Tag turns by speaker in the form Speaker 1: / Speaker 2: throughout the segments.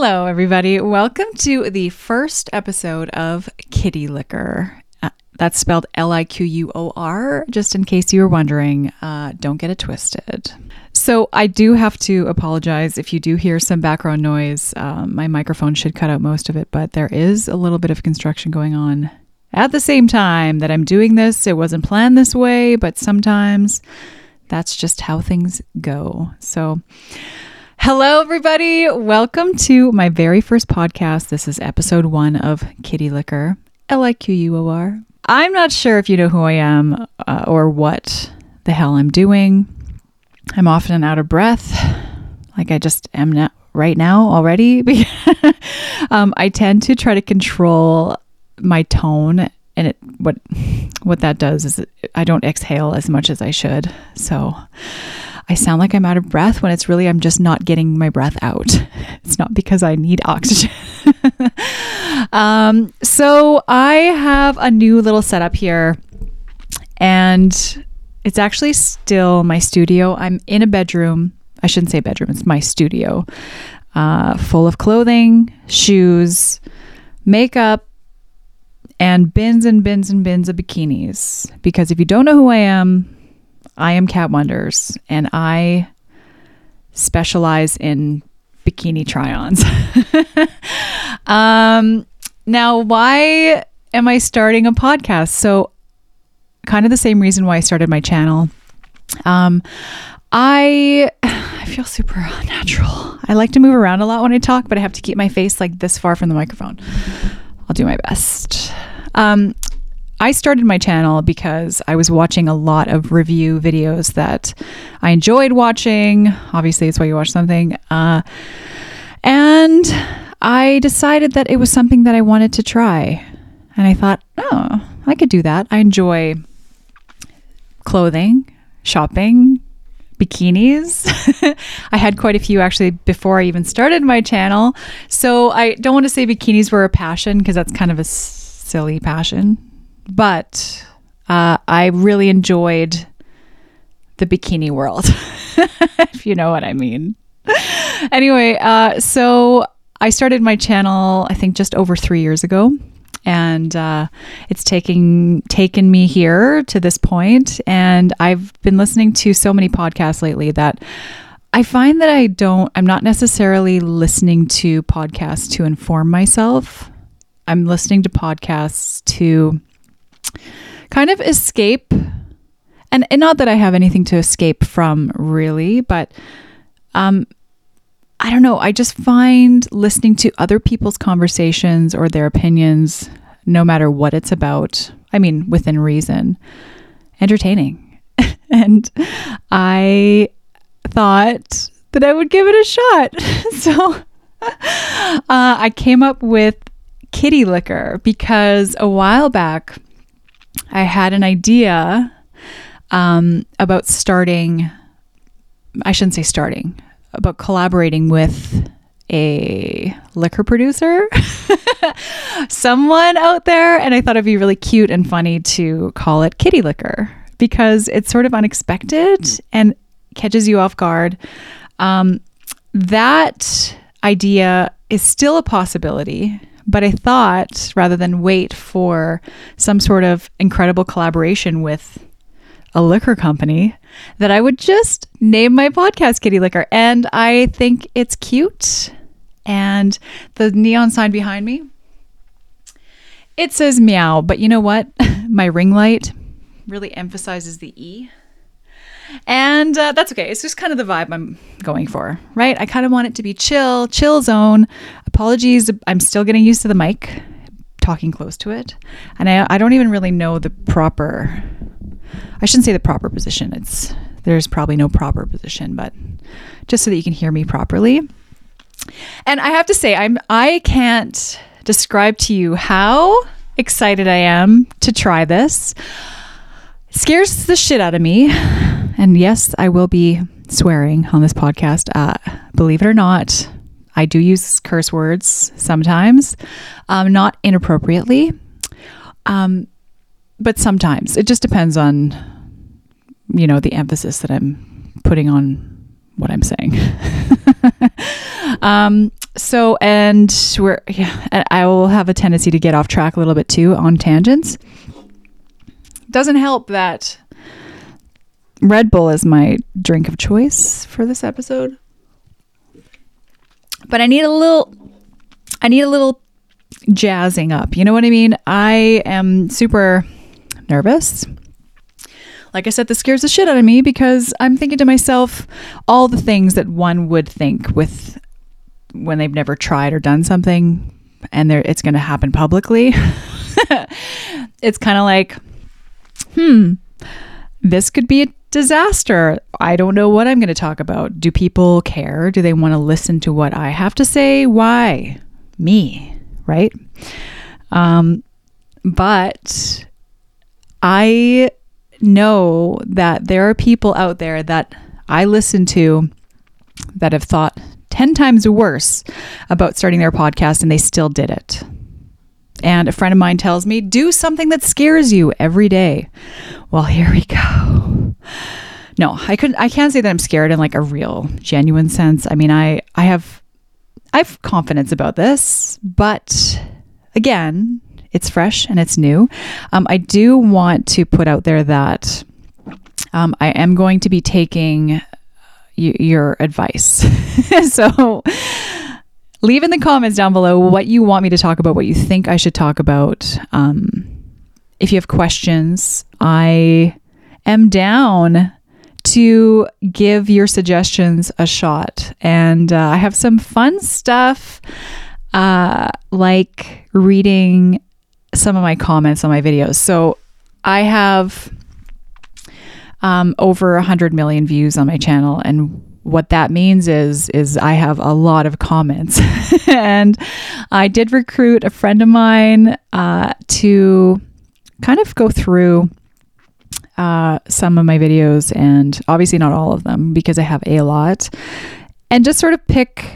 Speaker 1: Hello, everybody. Welcome to the first episode of Kitty Liquor. Uh, that's spelled L I Q U O R, just in case you were wondering. Uh, don't get it twisted. So, I do have to apologize if you do hear some background noise. Um, my microphone should cut out most of it, but there is a little bit of construction going on at the same time that I'm doing this. It wasn't planned this way, but sometimes that's just how things go. So, Hello, everybody. Welcome to my very first podcast. This is episode one of Kitty Liquor, L I Q U O R. I'm not sure if you know who I am uh, or what the hell I'm doing. I'm often out of breath, like I just am now, right now already. um, I tend to try to control my tone, and it what what that does is I don't exhale as much as I should. So I sound like I'm out of breath when it's really I'm just not getting my breath out. It's not because I need oxygen. um, so I have a new little setup here, and it's actually still my studio. I'm in a bedroom. I shouldn't say bedroom, it's my studio, uh, full of clothing, shoes, makeup, and bins and bins and bins of bikinis. Because if you don't know who I am, I am Cat Wonders and I specialize in bikini try ons. um, now, why am I starting a podcast? So, kind of the same reason why I started my channel. Um, I I feel super natural. I like to move around a lot when I talk, but I have to keep my face like this far from the microphone. I'll do my best. Um, I started my channel because I was watching a lot of review videos that I enjoyed watching. Obviously, it's why you watch something. Uh, and I decided that it was something that I wanted to try. And I thought, oh, I could do that. I enjoy clothing, shopping, bikinis. I had quite a few actually before I even started my channel. So I don't want to say bikinis were a passion because that's kind of a silly passion but uh, I really enjoyed the bikini world, if you know what I mean. anyway, uh, so I started my channel, I think, just over three years ago. And uh, it's taking taken me here to this point, and I've been listening to so many podcasts lately that I find that I don't. I'm not necessarily listening to podcasts to inform myself. I'm listening to podcasts to kind of escape and, and not that I have anything to escape from really, but um I don't know, I just find listening to other people's conversations or their opinions no matter what it's about, I mean within reason, entertaining. and I thought that I would give it a shot. so uh, I came up with kitty liquor because a while back I had an idea um, about starting, I shouldn't say starting, about collaborating with a liquor producer, someone out there. And I thought it'd be really cute and funny to call it kitty liquor because it's sort of unexpected and catches you off guard. Um, that idea is still a possibility. But I thought rather than wait for some sort of incredible collaboration with a liquor company, that I would just name my podcast Kitty Liquor. And I think it's cute. And the neon sign behind me, it says meow. But you know what? my ring light really emphasizes the E. And uh, that's okay. It's just kind of the vibe I'm going for, right? I kind of want it to be chill, chill zone. Apologies, I'm still getting used to the mic, talking close to it. And I, I don't even really know the proper, I shouldn't say the proper position. It's, there's probably no proper position, but just so that you can hear me properly. And I have to say, I'm, I can't describe to you how excited I am to try this. It scares the shit out of me and yes, I will be swearing on this podcast. Uh, believe it or not, I do use curse words sometimes, um, not inappropriately, um, but sometimes. It just depends on, you know, the emphasis that I'm putting on what I'm saying. um, so, and we're, yeah, I will have a tendency to get off track a little bit too on tangents. Doesn't help that Red Bull is my drink of choice for this episode. But I need a little, I need a little jazzing up. You know what I mean? I am super nervous. Like I said, this scares the shit out of me because I'm thinking to myself all the things that one would think with when they've never tried or done something and it's going to happen publicly. it's kind of like, hmm, this could be a disaster. I don't know what I'm going to talk about. Do people care? Do they want to listen to what I have to say? Why? Me, right? Um, but I know that there are people out there that I listen to that have thought 10 times worse about starting their podcast and they still did it. And a friend of mine tells me, do something that scares you every day. Well, here we go. No, I couldn't I can't say that I'm scared in like a real genuine sense. I mean, I I have I have confidence about this, but again, it's fresh and it's new. Um, I do want to put out there that um, I am going to be taking y- your advice. so leave in the comments down below what you want me to talk about, what you think I should talk about. Um, if you have questions, I am down to give your suggestions a shot. And uh, I have some fun stuff uh, like reading some of my comments on my videos. So I have um, over 100 million views on my channel. And what that means is is I have a lot of comments, and I did recruit a friend of mine uh, to kind of go through uh, some of my videos, and obviously not all of them because I have a lot, and just sort of pick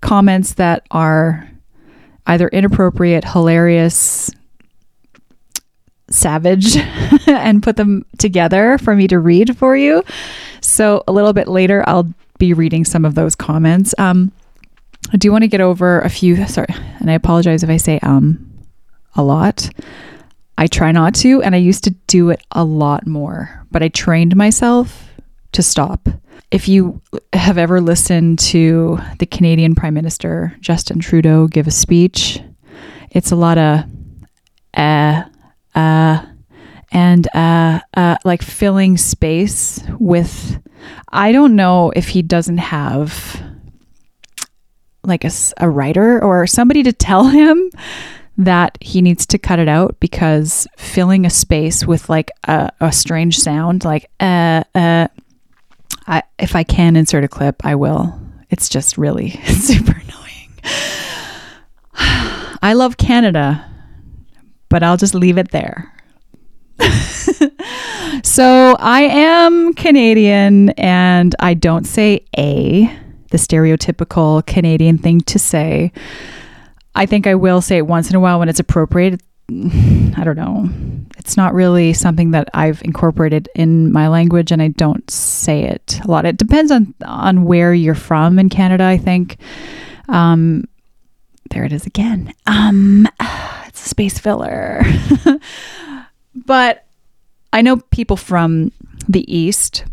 Speaker 1: comments that are either inappropriate, hilarious, savage and put them together for me to read for you. So a little bit later, I'll be reading some of those comments. Um, I do want to get over a few. Sorry, and I apologize if I say um a lot. I try not to, and I used to do it a lot more, but I trained myself to stop. If you have ever listened to the Canadian Prime Minister Justin Trudeau give a speech, it's a lot of uh uh, and uh, uh, like filling space with. I don't know if he doesn't have like a, a writer or somebody to tell him that he needs to cut it out because filling a space with like a, a strange sound, like uh, uh, I, if I can insert a clip, I will. It's just really super annoying. I love Canada but I'll just leave it there. so I am Canadian and I don't say a, the stereotypical Canadian thing to say. I think I will say it once in a while when it's appropriate. I don't know. It's not really something that I've incorporated in my language and I don't say it a lot. It depends on on where you're from in Canada, I think. Um there it is again. Um it's a space filler. but I know people from the East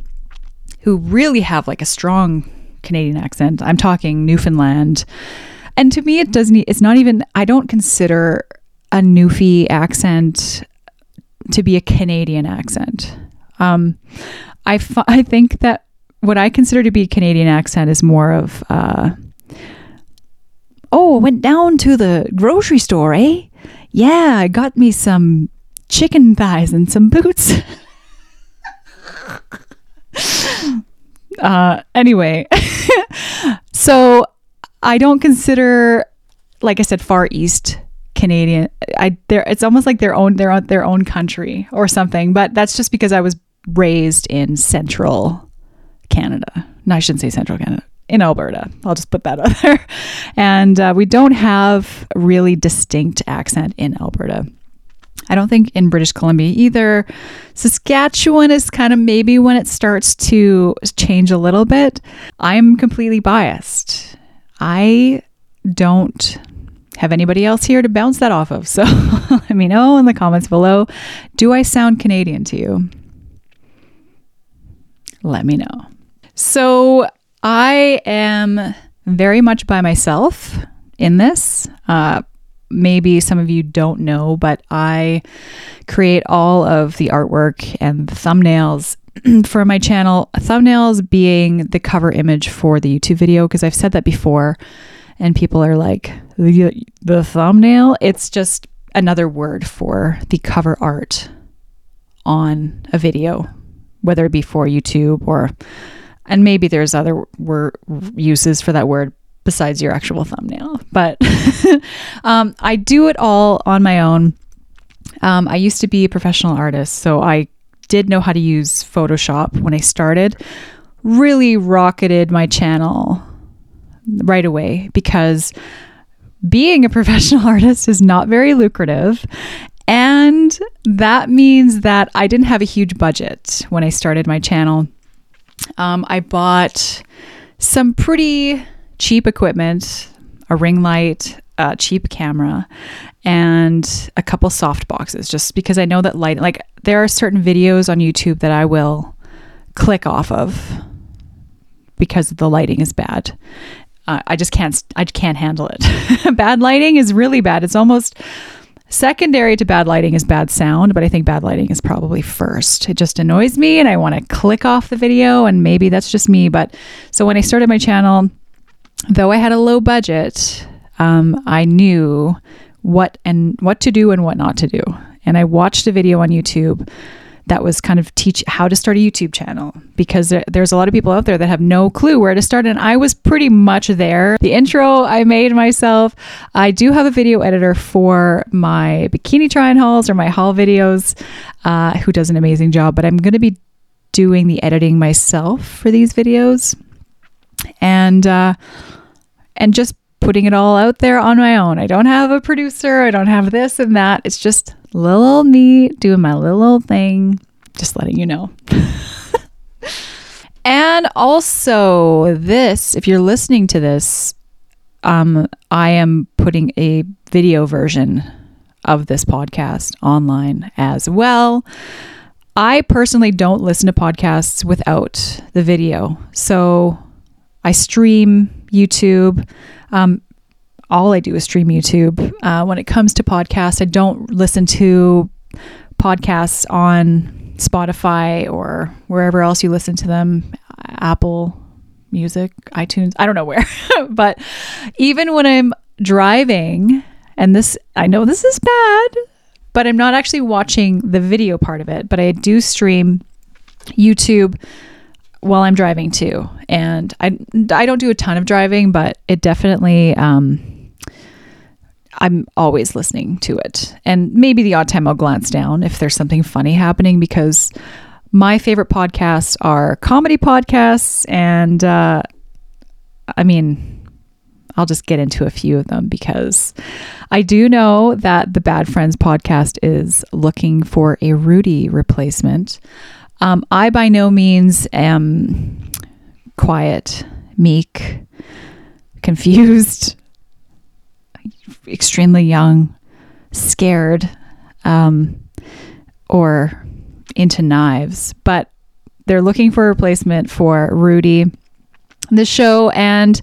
Speaker 1: who really have like a strong Canadian accent. I'm talking Newfoundland. And to me, it doesn't, it's not even, I don't consider a Newfie accent to be a Canadian accent. Um, I, think that what I consider to be a Canadian accent is more of, uh, oh, went down to the grocery store, eh? Yeah, I got me some chicken thighs and some boots. uh, anyway, so I don't consider, like I said, Far East Canadian. I there it's almost like their own their own their own country or something. But that's just because I was raised in Central Canada. No, I shouldn't say Central Canada in Alberta. I'll just put that out there. And uh, we don't have a really distinct accent in Alberta. I don't think in British Columbia either. Saskatchewan is kind of maybe when it starts to change a little bit. I'm completely biased. I don't have anybody else here to bounce that off of. So let me know in the comments below. Do I sound Canadian to you? Let me know. So I am very much by myself in this. Uh, maybe some of you don't know, but I create all of the artwork and the thumbnails for my channel. Thumbnails being the cover image for the YouTube video, because I've said that before, and people are like, the, the thumbnail? It's just another word for the cover art on a video, whether it be for YouTube or, and maybe there's other word uses for that word besides your actual thumbnail. But um, I do it all on my own. Um, I used to be a professional artist, so I did know how to use Photoshop when I started. Really rocketed my channel right away because being a professional artist is not very lucrative. And that means that I didn't have a huge budget when I started my channel. Um, I bought some pretty cheap equipment, a ring light, a cheap camera, and a couple soft boxes just because I know that light like there are certain videos on YouTube that I will click off of because the lighting is bad. Uh, I just can't I can't handle it. bad lighting is really bad. It's almost secondary to bad lighting is bad sound, but I think bad lighting is probably first. It just annoys me and I want to click off the video and maybe that's just me, but so when I started my channel, though I had a low budget, um, I knew what and what to do and what not to do. And I watched a video on YouTube that was kind of teach how to start a YouTube channel because there, there's a lot of people out there that have no clue where to start. And I was pretty much there. The intro I made myself. I do have a video editor for my bikini try and hauls or my haul videos, uh, who does an amazing job. But I'm going to be doing the editing myself for these videos and uh, and just putting it all out there on my own. I don't have a producer. I don't have this and that. It's just little old me doing my little old thing. Just letting you know. and also, this, if you're listening to this, um, I am putting a video version of this podcast online as well. I personally don't listen to podcasts without the video. So I stream YouTube. Um, all I do is stream YouTube. Uh, when it comes to podcasts, I don't listen to podcasts on Spotify or wherever else you listen to them, Apple Music, iTunes, I don't know where. but even when I'm driving, and this, I know this is bad, but I'm not actually watching the video part of it, but I do stream YouTube while I'm driving too. And I I don't do a ton of driving, but it definitely um, I'm always listening to it. And maybe the odd time I'll glance down if there's something funny happening because my favorite podcasts are comedy podcasts and uh, I mean I'll just get into a few of them because I do know that the Bad Friends podcast is looking for a Rudy replacement. Um, I by no means am quiet, meek, confused, extremely young, scared, um, or into knives. But they're looking for a replacement for Rudy, the show, and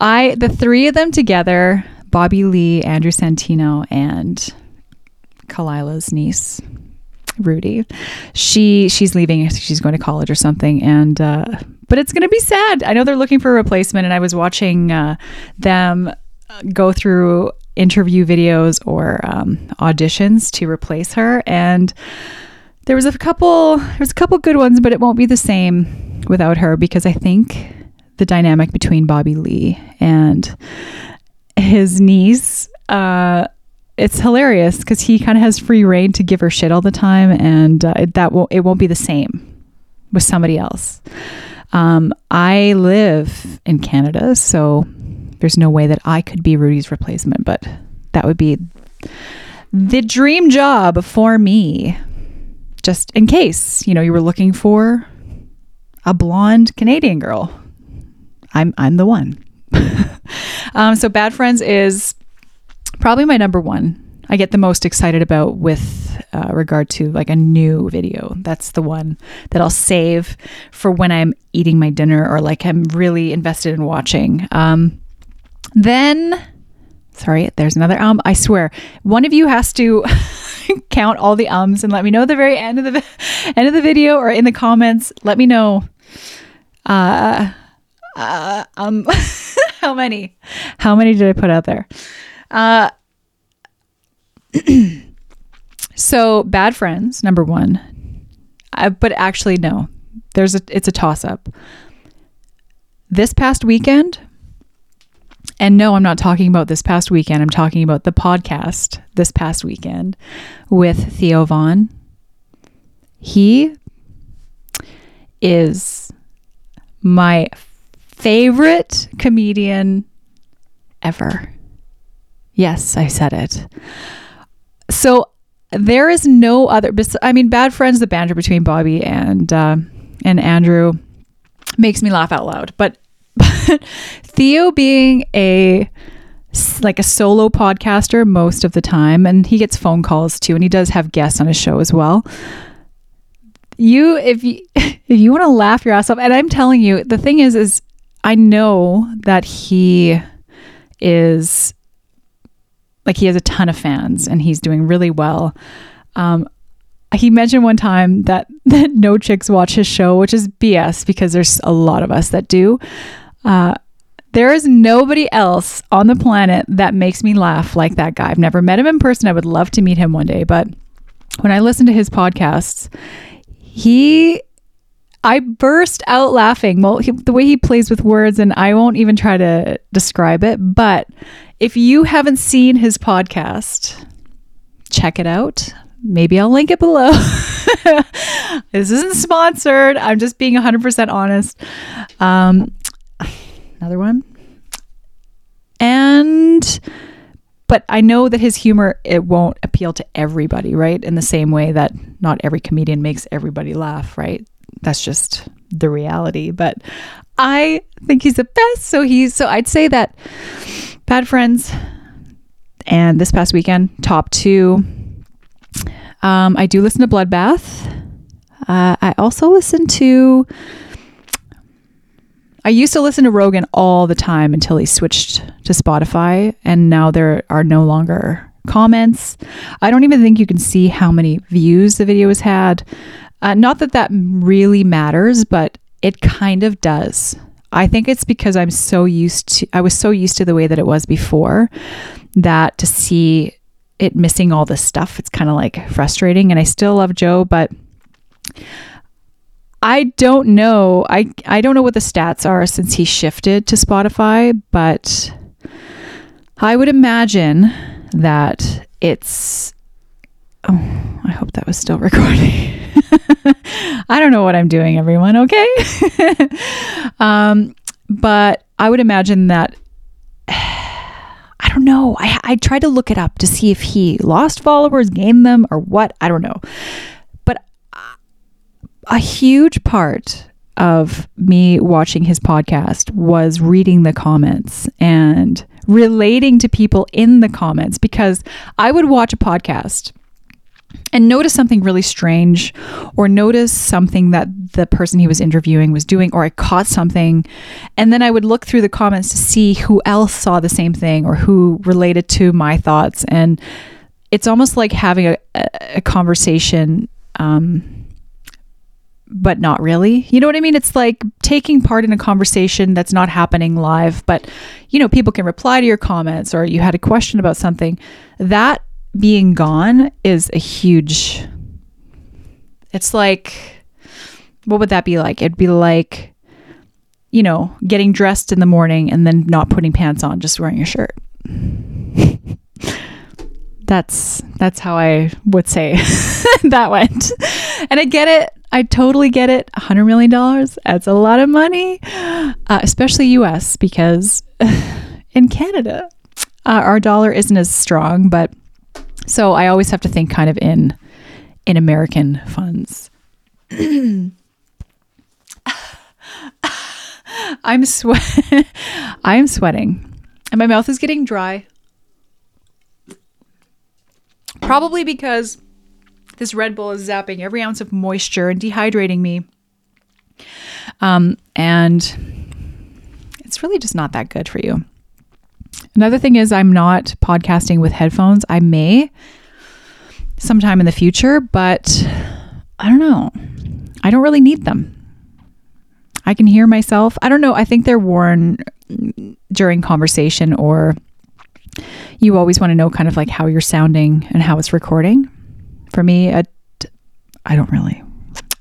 Speaker 1: I, the three of them together, Bobby Lee, Andrew Santino, and Kalila's niece, Rudy. She she's leaving. She's going to college or something, and uh, but it's going to be sad. I know they're looking for a replacement, and I was watching uh, them go through interview videos or um, auditions to replace her, and there was a couple. There's a couple good ones, but it won't be the same without her because I think the dynamic between Bobby Lee and his niece. Uh, it's hilarious because he kind of has free reign to give her shit all the time, and uh, that won't it won't be the same with somebody else. Um, I live in Canada, so there's no way that I could be Rudy's replacement, but that would be the dream job for me. Just in case you know you were looking for a blonde Canadian girl, I'm I'm the one. Um, so Bad Friends is probably my number one. I get the most excited about with uh, regard to like a new video. That's the one that I'll save for when I'm eating my dinner or like I'm really invested in watching. Um, then, sorry, there's another um. I swear, one of you has to count all the ums and let me know at the very end of the end of the video or in the comments. Let me know. Uh, uh um, how many? How many did I put out there? Uh so bad friends number one. Uh, but actually no. There's a it's a toss up this past weekend and no i'm not talking about this past weekend. I'm talking about the podcast this past weekend with theo von he is my favorite comedian ever yes i said it so there is no other. I mean, bad friends. The banter between Bobby and uh, and Andrew makes me laugh out loud. But, but Theo being a like a solo podcaster most of the time, and he gets phone calls too, and he does have guests on his show as well. You, if you if you want to laugh your ass off, and I'm telling you, the thing is, is I know that he is like he has a ton of fans and he's doing really well. Um, he mentioned one time that, that no chicks watch his show, which is BS because there's a lot of us that do. Uh, there is nobody else on the planet that makes me laugh like that guy. I've never met him in person. I would love to meet him one day, but when I listen to his podcasts, he I burst out laughing. Well, he, the way he plays with words, and I won't even try to describe it, but if you haven't seen his podcast, check it out. Maybe I'll link it below. this isn't sponsored. I'm just being 100% honest. Um, another one. And but I know that his humor it won't appeal to everybody, right? In the same way that not every comedian makes everybody laugh, right? That's just the reality. But I think he's the best. So he's so I'd say that Bad Friends, and this past weekend, top two. Um, I do listen to Bloodbath. Uh, I also listen to. I used to listen to Rogan all the time until he switched to Spotify, and now there are no longer comments. I don't even think you can see how many views the video has had. Uh, not that that really matters, but it kind of does. I think it's because I'm so used to, I was so used to the way that it was before that to see it missing all this stuff, it's kind of like frustrating. And I still love Joe, but I don't know. I, I don't know what the stats are since he shifted to Spotify, but I would imagine that it's. Oh, I hope that was still recording. I don't know what I'm doing, everyone, okay? um, but I would imagine that. I don't know. I, I tried to look it up to see if he lost followers, gained them, or what. I don't know. But a huge part of me watching his podcast was reading the comments and relating to people in the comments because I would watch a podcast and notice something really strange or notice something that the person he was interviewing was doing or I caught something and then I would look through the comments to see who else saw the same thing or who related to my thoughts and it's almost like having a, a conversation um, but not really. You know what I mean? It's like taking part in a conversation that's not happening live, but you know, people can reply to your comments or you had a question about something. That being gone is a huge it's like what would that be like? It'd be like you know getting dressed in the morning and then not putting pants on just wearing a shirt. That's that's how i would say that went. And i get it. I totally get it. 100 million dollars that's a lot of money uh, especially us because in canada uh, our dollar isn't as strong but so I always have to think kind of in in American funds. I'm sweat I'm sweating. And my mouth is getting dry. Probably because this Red Bull is zapping every ounce of moisture and dehydrating me. Um, and it's really just not that good for you. Another thing is, I'm not podcasting with headphones. I may sometime in the future, but I don't know. I don't really need them. I can hear myself. I don't know. I think they're worn during conversation, or you always want to know kind of like how you're sounding and how it's recording. For me, I, I don't really,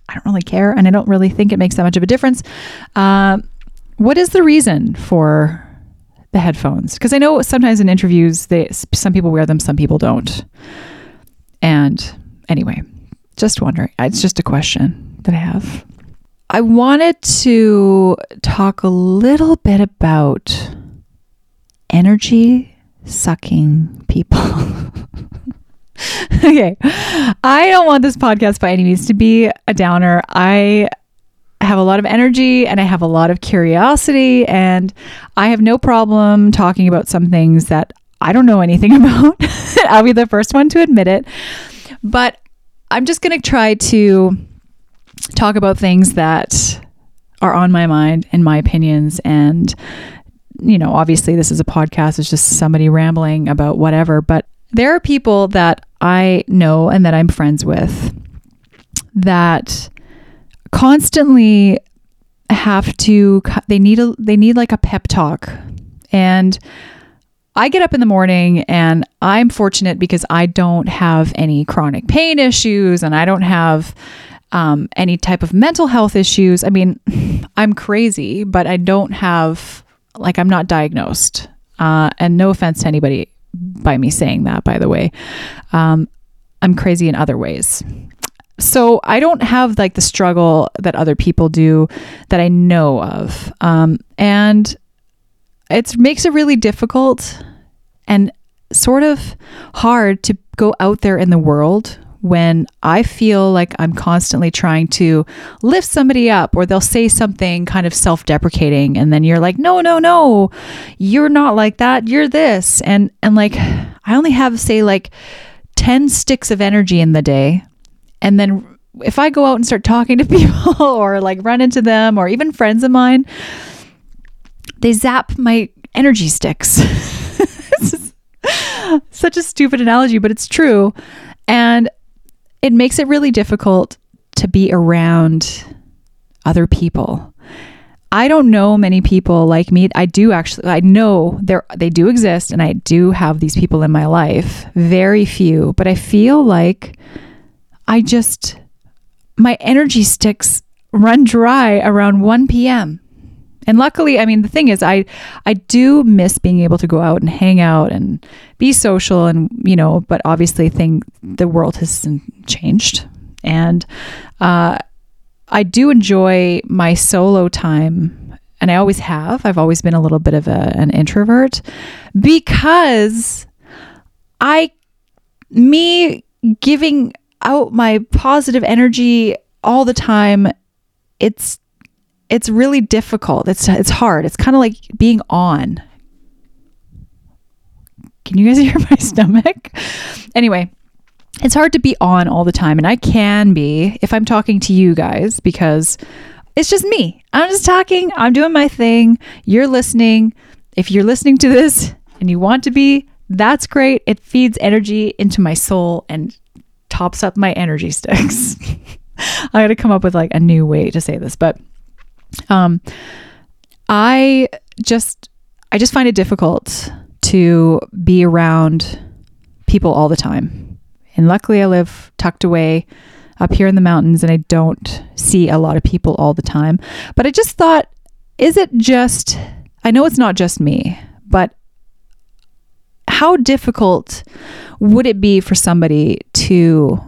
Speaker 1: I don't really care, and I don't really think it makes that much of a difference. Uh, what is the reason for the headphones? Because I know sometimes in interviews, they some people wear them, some people don't. And anyway, just wondering. It's just a question that I have. I wanted to talk a little bit about energy sucking people. okay. I don't want this podcast by any means to be a downer. I have a lot of energy and I have a lot of curiosity, and I have no problem talking about some things that I don't know anything about. I'll be the first one to admit it. But I'm just going to try to talk about things that are on my mind and my opinions and you know obviously this is a podcast it's just somebody rambling about whatever but there are people that I know and that I'm friends with that constantly have to they need a they need like a pep talk and I get up in the morning and I'm fortunate because I don't have any chronic pain issues and I don't have um, any type of mental health issues. I mean, I'm crazy, but I don't have, like, I'm not diagnosed. Uh, and no offense to anybody by me saying that, by the way. Um, I'm crazy in other ways. So I don't have like the struggle that other people do that I know of. Um, and it makes it really difficult and sort of hard to go out there in the world when I feel like I'm constantly trying to lift somebody up or they'll say something kind of self-deprecating and then you're like no no no. You're not like that. You're this. And and like I only have say like 10 sticks of energy in the day and then if I go out and start talking to people or like run into them or even friends of mine they zap my energy sticks such a stupid analogy, but it's true. And it makes it really difficult to be around other people. I don't know many people like me. I do actually I know there they do exist and I do have these people in my life. Very few, but I feel like I just my energy sticks run dry around 1 p.m. And luckily, I mean, the thing is, I I do miss being able to go out and hang out and be social, and you know, but obviously, thing the world has changed, and uh, I do enjoy my solo time, and I always have. I've always been a little bit of a, an introvert because I, me giving out my positive energy all the time, it's it's really difficult. It's it's hard. It's kind of like being on. Can you guys hear my stomach? Anyway, it's hard to be on all the time and I can be if I'm talking to you guys because it's just me. I'm just talking, I'm doing my thing, you're listening. If you're listening to this and you want to be, that's great. It feeds energy into my soul and tops up my energy sticks. I got to come up with like a new way to say this, but um, I just I just find it difficult to be around people all the time. And luckily I live tucked away up here in the mountains and I don't see a lot of people all the time. But I just thought is it just I know it's not just me, but how difficult would it be for somebody to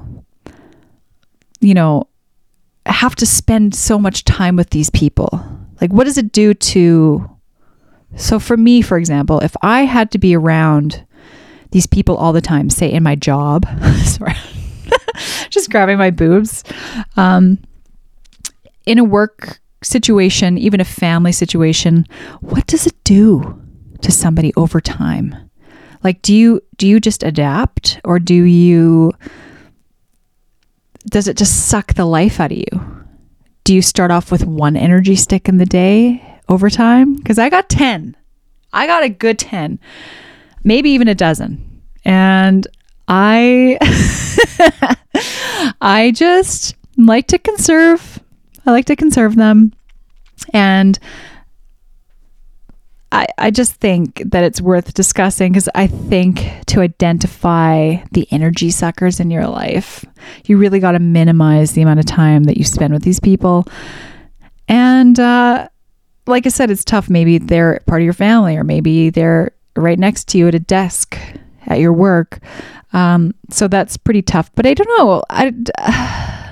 Speaker 1: you know have to spend so much time with these people? Like, what does it do to. So, for me, for example, if I had to be around these people all the time, say in my job, sorry, just grabbing my boobs, um, in a work situation, even a family situation, what does it do to somebody over time? Like do you do you just adapt or do you does it just suck the life out of you? Do you start off with one energy stick in the day over time? Cuz I got 10. I got a good 10. Maybe even a dozen. And I I just like to conserve. I like to conserve them. And I, I just think that it's worth discussing because I think to identify the energy suckers in your life, you really got to minimize the amount of time that you spend with these people. And uh, like I said, it's tough. Maybe they're part of your family, or maybe they're right next to you at a desk at your work. Um, so that's pretty tough. But I don't know. I.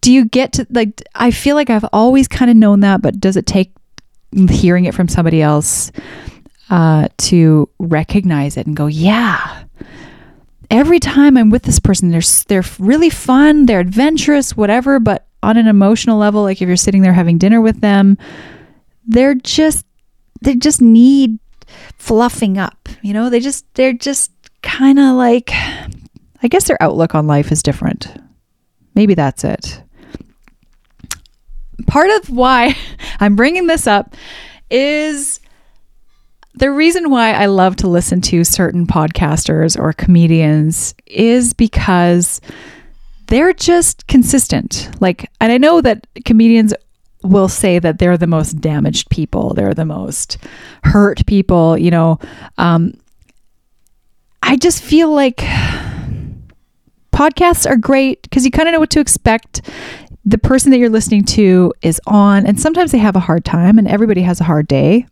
Speaker 1: Do you get to like I feel like I've always kind of known that, but does it take hearing it from somebody else uh, to recognize it and go, yeah. Every time I'm with this person, they're they're really fun, they're adventurous, whatever. But on an emotional level, like if you're sitting there having dinner with them, they're just they just need fluffing up. You know, they just they're just kind of like I guess their outlook on life is different. Maybe that's it part of why I'm bringing this up is the reason why I love to listen to certain podcasters or comedians is because they're just consistent. Like, and I know that comedians will say that they're the most damaged people, they're the most hurt people, you know. Um, I just feel like podcasts are great because you kind of know what to expect the person that you're listening to is on, and sometimes they have a hard time, and everybody has a hard day.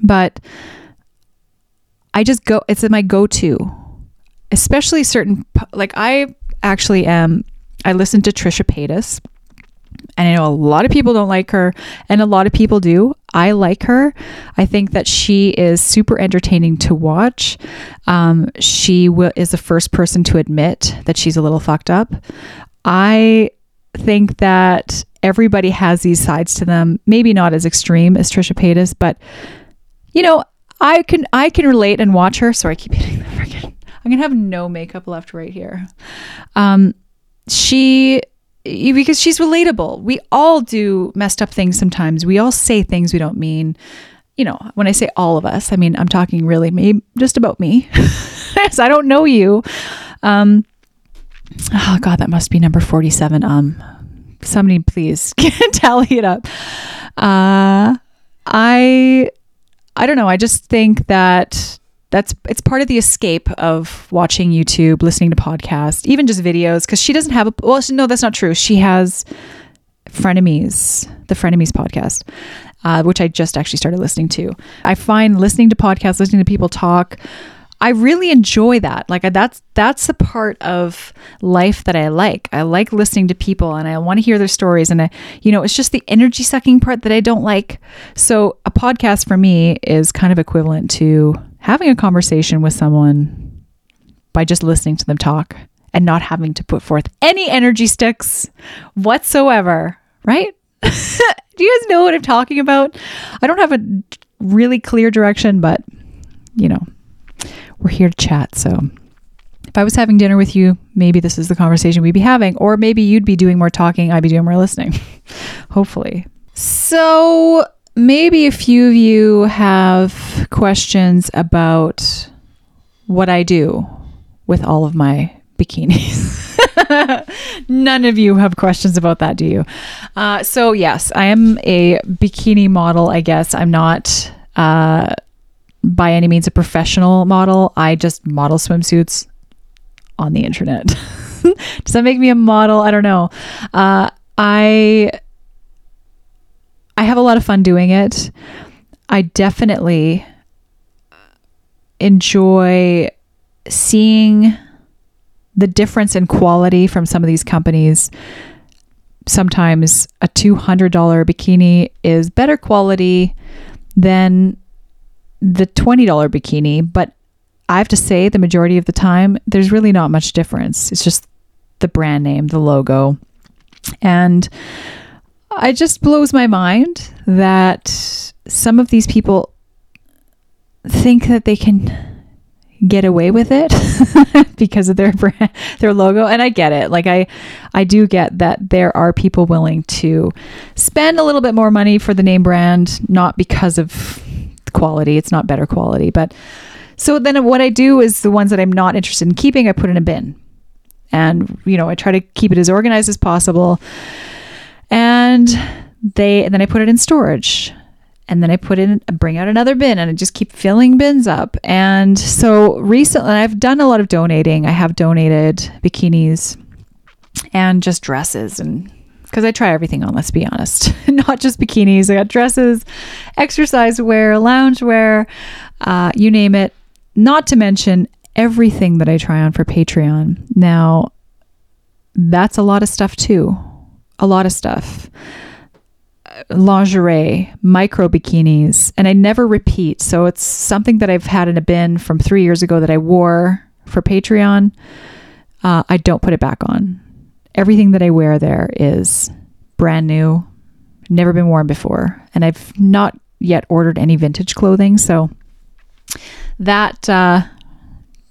Speaker 1: But I just go, it's my go to, especially certain, like I actually am, I listen to Trisha Paytas. And I know a lot of people don't like her, and a lot of people do. I like her. I think that she is super entertaining to watch. Um, she is the first person to admit that she's a little fucked up. I think that everybody has these sides to them. Maybe not as extreme as Trisha Paytas, but you know, I can I can relate and watch her. Sorry, I keep hitting the freaking. I'm gonna have no makeup left right here. Um, she because she's relatable. We all do messed up things sometimes. We all say things we don't mean. You know, when I say all of us, I mean I'm talking really maybe just about me. so I don't know you. Um, oh god that must be number 47 um somebody please tally it up. Uh i i don't know. I just think that that's it's part of the escape of watching youtube listening to podcasts even just videos because she doesn't have a well no that's not true. She has frenemies the frenemies podcast uh, which i just actually started listening to. I find listening to podcasts listening to people talk I really enjoy that. Like that's that's the part of life that I like. I like listening to people and I want to hear their stories and I you know, it's just the energy sucking part that I don't like. So a podcast for me is kind of equivalent to having a conversation with someone by just listening to them talk and not having to put forth any energy sticks whatsoever, right? Do you guys know what I'm talking about? I don't have a really clear direction, but you know, we're here to chat. So if I was having dinner with you, maybe this is the conversation we'd be having, or maybe you'd be doing more talking, I'd be doing more listening. Hopefully. So maybe a few of you have questions about what I do with all of my bikinis. None of you have questions about that, do you? Uh, so, yes, I am a bikini model, I guess. I'm not. Uh, by any means a professional model. I just model swimsuits on the internet. Does that make me a model? I don't know. Uh, I I have a lot of fun doing it. I definitely enjoy seeing the difference in quality from some of these companies. Sometimes a $200 bikini is better quality than the $20 bikini, but I have to say, the majority of the time, there's really not much difference. It's just the brand name, the logo. And it just blows my mind that some of these people think that they can get away with it because of their brand their logo and I get it like I I do get that there are people willing to spend a little bit more money for the name brand not because of quality it's not better quality but so then what I do is the ones that I'm not interested in keeping I put in a bin and you know I try to keep it as organized as possible and they and then I put it in storage and then I put in bring out another bin and I just keep filling bins up. And so recently I've done a lot of donating. I have donated bikinis and just dresses and because I try everything on, let's be honest. Not just bikinis. I got dresses, exercise wear, lounge wear, uh, you name it. Not to mention everything that I try on for Patreon. Now, that's a lot of stuff too. A lot of stuff lingerie, micro bikinis, and I never repeat. So it's something that I've had in a bin from three years ago that I wore for Patreon. Uh, I don't put it back on. Everything that I wear there is brand new, never been worn before, and I've not yet ordered any vintage clothing. So that uh,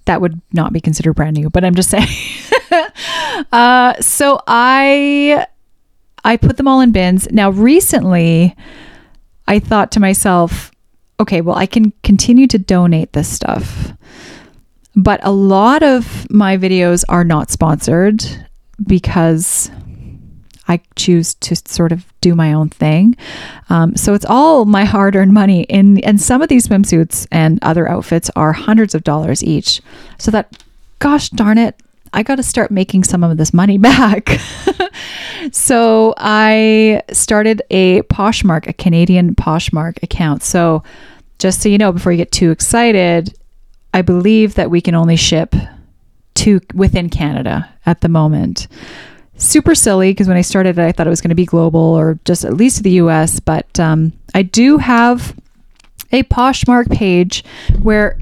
Speaker 1: that would not be considered brand new. But I'm just saying. uh, so I I put them all in bins. Now, recently, I thought to myself, okay, well, I can continue to donate this stuff. But a lot of my videos are not sponsored because I choose to sort of do my own thing. Um, so it's all my hard earned money. In, and some of these swimsuits and other outfits are hundreds of dollars each. So that, gosh darn it, I got to start making some of this money back. so I started a Poshmark, a Canadian Poshmark account. So just so you know, before you get too excited, I believe that we can only ship to within Canada at the moment. Super silly because when I started it, I thought it was going to be global or just at least the US. But um, I do have a Poshmark page where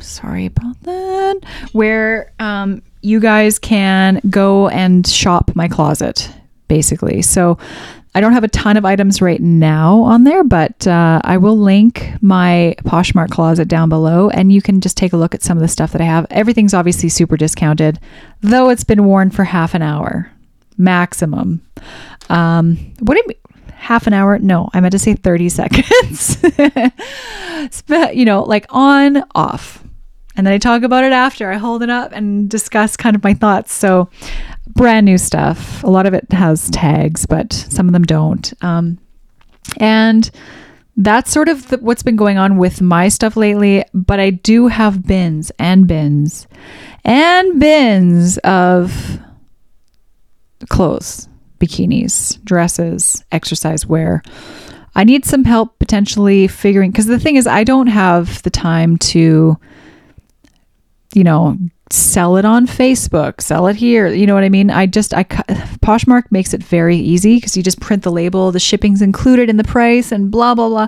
Speaker 1: sorry about that where um, you guys can go and shop my closet, basically. So I don't have a ton of items right now on there, but uh, I will link my Poshmark closet down below and you can just take a look at some of the stuff that I have. Everything's obviously super discounted, though it's been worn for half an hour maximum. Um, what do you mean? Half an hour? No, I meant to say 30 seconds. you know, like on, off and then I talk about it after. I hold it up and discuss kind of my thoughts. So, brand new stuff. A lot of it has tags, but some of them don't. Um, and that's sort of the, what's been going on with my stuff lately. But I do have bins and bins and bins of clothes, bikinis, dresses, exercise wear. I need some help potentially figuring because the thing is, I don't have the time to you know, sell it on Facebook, sell it here. You know what I mean? I just, I, Poshmark makes it very easy because you just print the label, the shipping's included in the price and blah, blah, blah.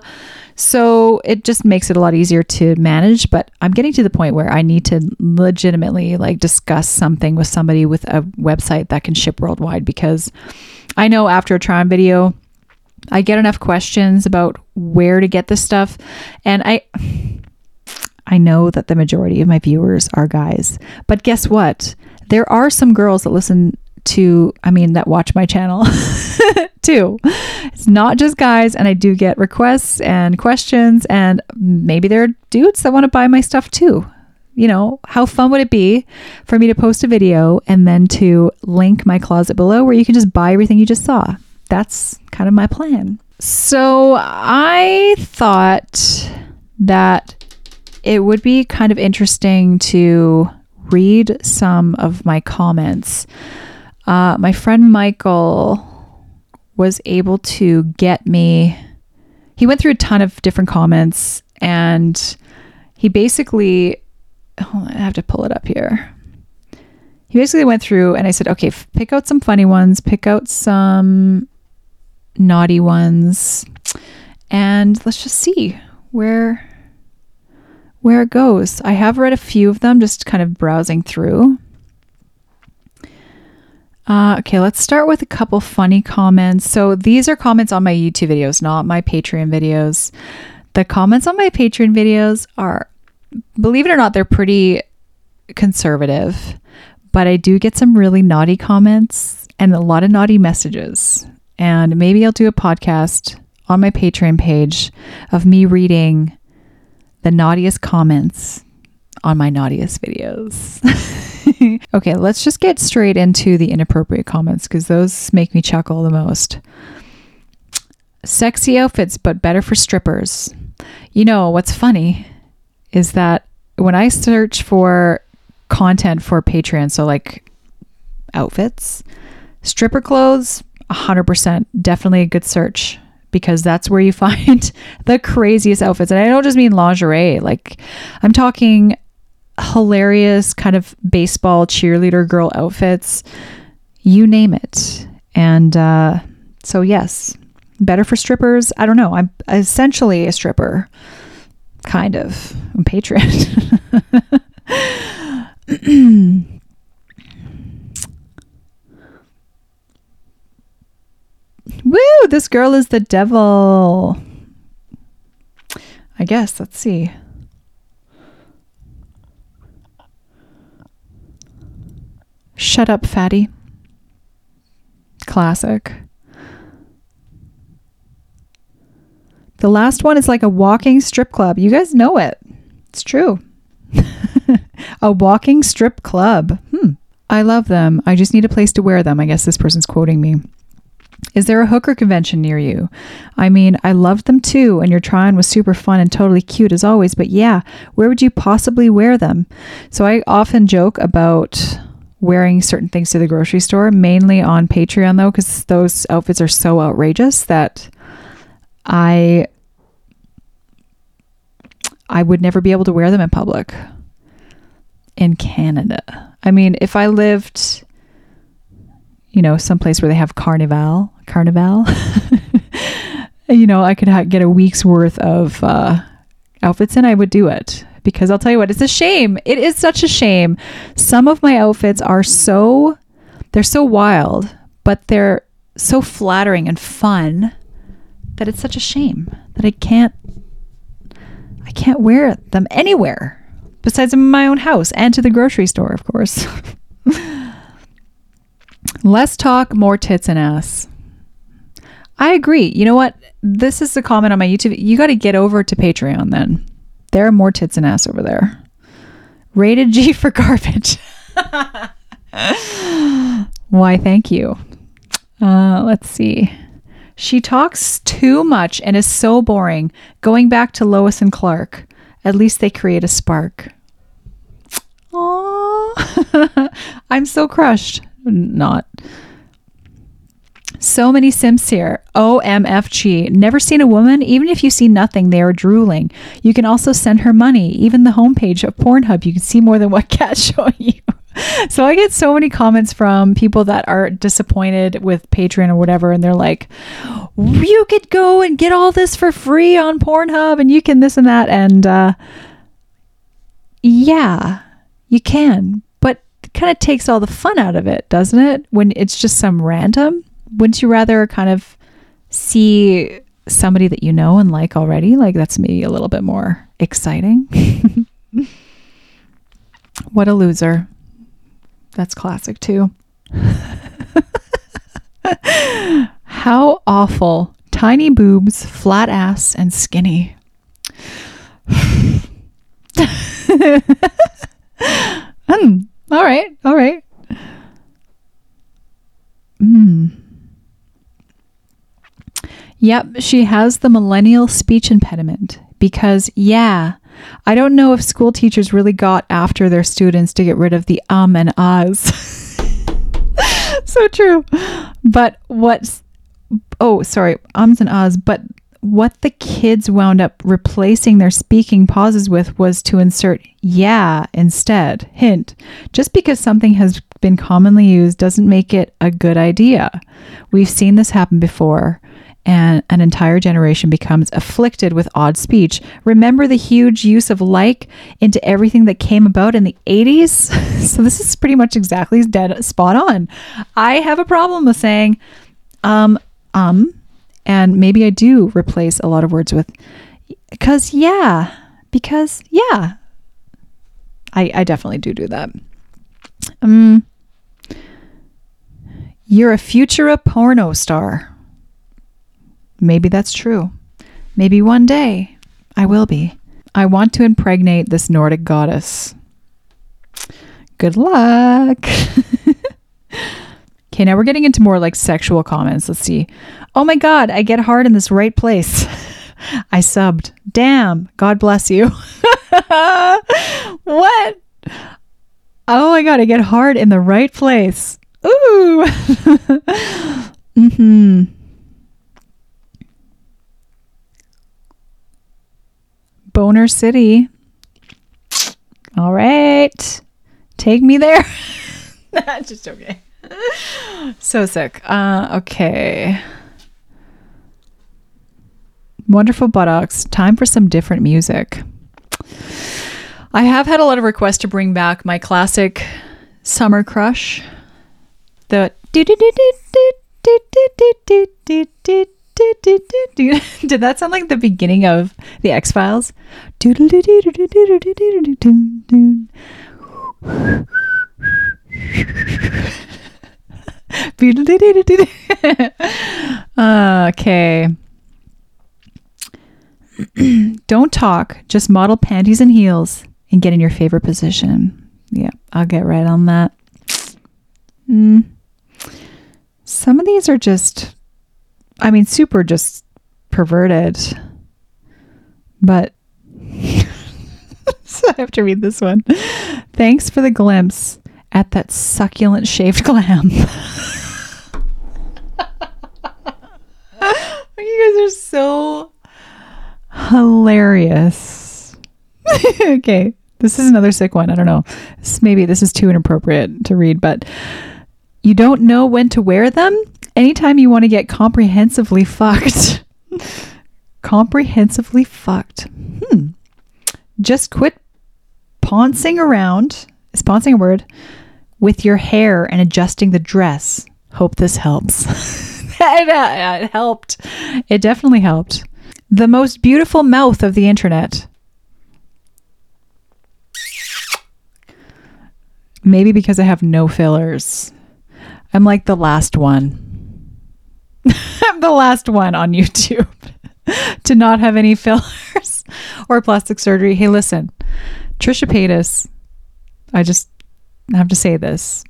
Speaker 1: So it just makes it a lot easier to manage. But I'm getting to the point where I need to legitimately like discuss something with somebody with a website that can ship worldwide because I know after a try on video, I get enough questions about where to get this stuff. And I, I know that the majority of my viewers are guys, but guess what? There are some girls that listen to, I mean, that watch my channel too. It's not just guys, and I do get requests and questions, and maybe there are dudes that want to buy my stuff too. You know, how fun would it be for me to post a video and then to link my closet below where you can just buy everything you just saw? That's kind of my plan. So I thought that it would be kind of interesting to read some of my comments. Uh, my friend Michael was able to get me, he went through a ton of different comments and he basically, on, I have to pull it up here. He basically went through and I said, okay, pick out some funny ones, pick out some naughty ones, and let's just see where where it goes. I have read a few of them, just kind of browsing through. Uh, okay, let's start with a couple funny comments. So these are comments on my YouTube videos, not my Patreon videos. The comments on my Patreon videos are, believe it or not, they're pretty conservative, but I do get some really naughty comments and a lot of naughty messages. And maybe I'll do a podcast on my Patreon page of me reading the naughtiest comments on my naughtiest videos. okay, let's just get straight into the inappropriate comments because those make me chuckle the most. Sexy outfits, but better for strippers. You know, what's funny is that when I search for content for Patreon, so like outfits, stripper clothes, 100% definitely a good search because that's where you find the craziest outfits. And I don't just mean lingerie, like I'm talking hilarious kind of baseball cheerleader girl outfits, you name it. And uh, so, yes, better for strippers. I don't know. I'm essentially a stripper, kind of. I'm Patreon. Woo! This girl is the devil. I guess. Let's see. Shut up, fatty. Classic. The last one is like a walking strip club. You guys know it. It's true. a walking strip club. Hmm. I love them. I just need a place to wear them. I guess this person's quoting me. Is there a hooker convention near you? I mean, I loved them too, and your try on was super fun and totally cute as always, but yeah, where would you possibly wear them? So I often joke about wearing certain things to the grocery store, mainly on Patreon though, because those outfits are so outrageous that I I would never be able to wear them in public in Canada. I mean, if I lived, you know, someplace where they have carnival, carnival, you know, I could ha- get a week's worth of uh, outfits and I would do it because I'll tell you what, it's a shame. It is such a shame. Some of my outfits are so, they're so wild, but they're so flattering and fun that it's such a shame that I can't I can't wear them anywhere besides in my own house and to the grocery store, of course. Less talk, more tits and ass. I agree. You know what? This is the comment on my YouTube. You got to get over to Patreon then. There are more tits and ass over there. Rated G for garbage. Why, thank you. Uh, let's see. She talks too much and is so boring. Going back to Lois and Clark. At least they create a spark. Aww. I'm so crushed. Not. So many simps here. OMFG. Never seen a woman? Even if you see nothing, they are drooling. You can also send her money. Even the homepage of Pornhub, you can see more than what cat's showing you. so I get so many comments from people that are disappointed with Patreon or whatever, and they're like, "You could go and get all this for free on Pornhub, and you can this and that." And uh, yeah, you can, kind of takes all the fun out of it, doesn't it? When it's just some random. Wouldn't you rather kind of see somebody that you know and like already? Like that's maybe a little bit more exciting. what a loser. That's classic too. How awful. Tiny boobs, flat ass, and skinny. mm, all right, all right. Hmm. Yep, she has the millennial speech impediment because, yeah, I don't know if school teachers really got after their students to get rid of the um and ahs. so true. But what's, oh, sorry, ums and ahs, but what the kids wound up replacing their speaking pauses with was to insert yeah instead. Hint just because something has been commonly used doesn't make it a good idea. We've seen this happen before and an entire generation becomes afflicted with odd speech. Remember the huge use of like into everything that came about in the 80s? so this is pretty much exactly dead spot on. I have a problem with saying um um and maybe I do replace a lot of words with Because, yeah. Because, yeah. I, I definitely do do that. Um, you're a futura porno star. Maybe that's true. Maybe one day I will be. I want to impregnate this Nordic goddess. Good luck. okay, now we're getting into more like sexual comments. Let's see. Oh my God, I get hard in this right place. I subbed. Damn, God bless you. what? Oh my God, I get hard in the right place. Ooh. mm-hmm. Boner City. All right. Take me there. That's just okay. So sick. Uh, okay. Wonderful buttocks. Time for some different music. I have had a lot of requests to bring back my classic summer crush. The did that sound like the beginning of the X Files? okay. Don't talk, just model panties and heels and get in your favorite position. Yeah, I'll get right on that. Mm. Some of these are just, I mean, super just perverted. But so I have to read this one. Thanks for the glimpse at that succulent shaved glam. you guys are so hilarious. okay, this is another sick one. I don't know. This, maybe this is too inappropriate to read, but you don't know when to wear them? Anytime you want to get comprehensively fucked. comprehensively fucked. Hmm. Just quit pouncing around. Is pouncing a word? With your hair and adjusting the dress. Hope this helps. it, uh, it helped. It definitely helped. The most beautiful mouth of the internet. Maybe because I have no fillers. I'm like the last one. I'm the last one on YouTube to not have any fillers or plastic surgery. Hey, listen, Trisha Paytas, I just have to say this,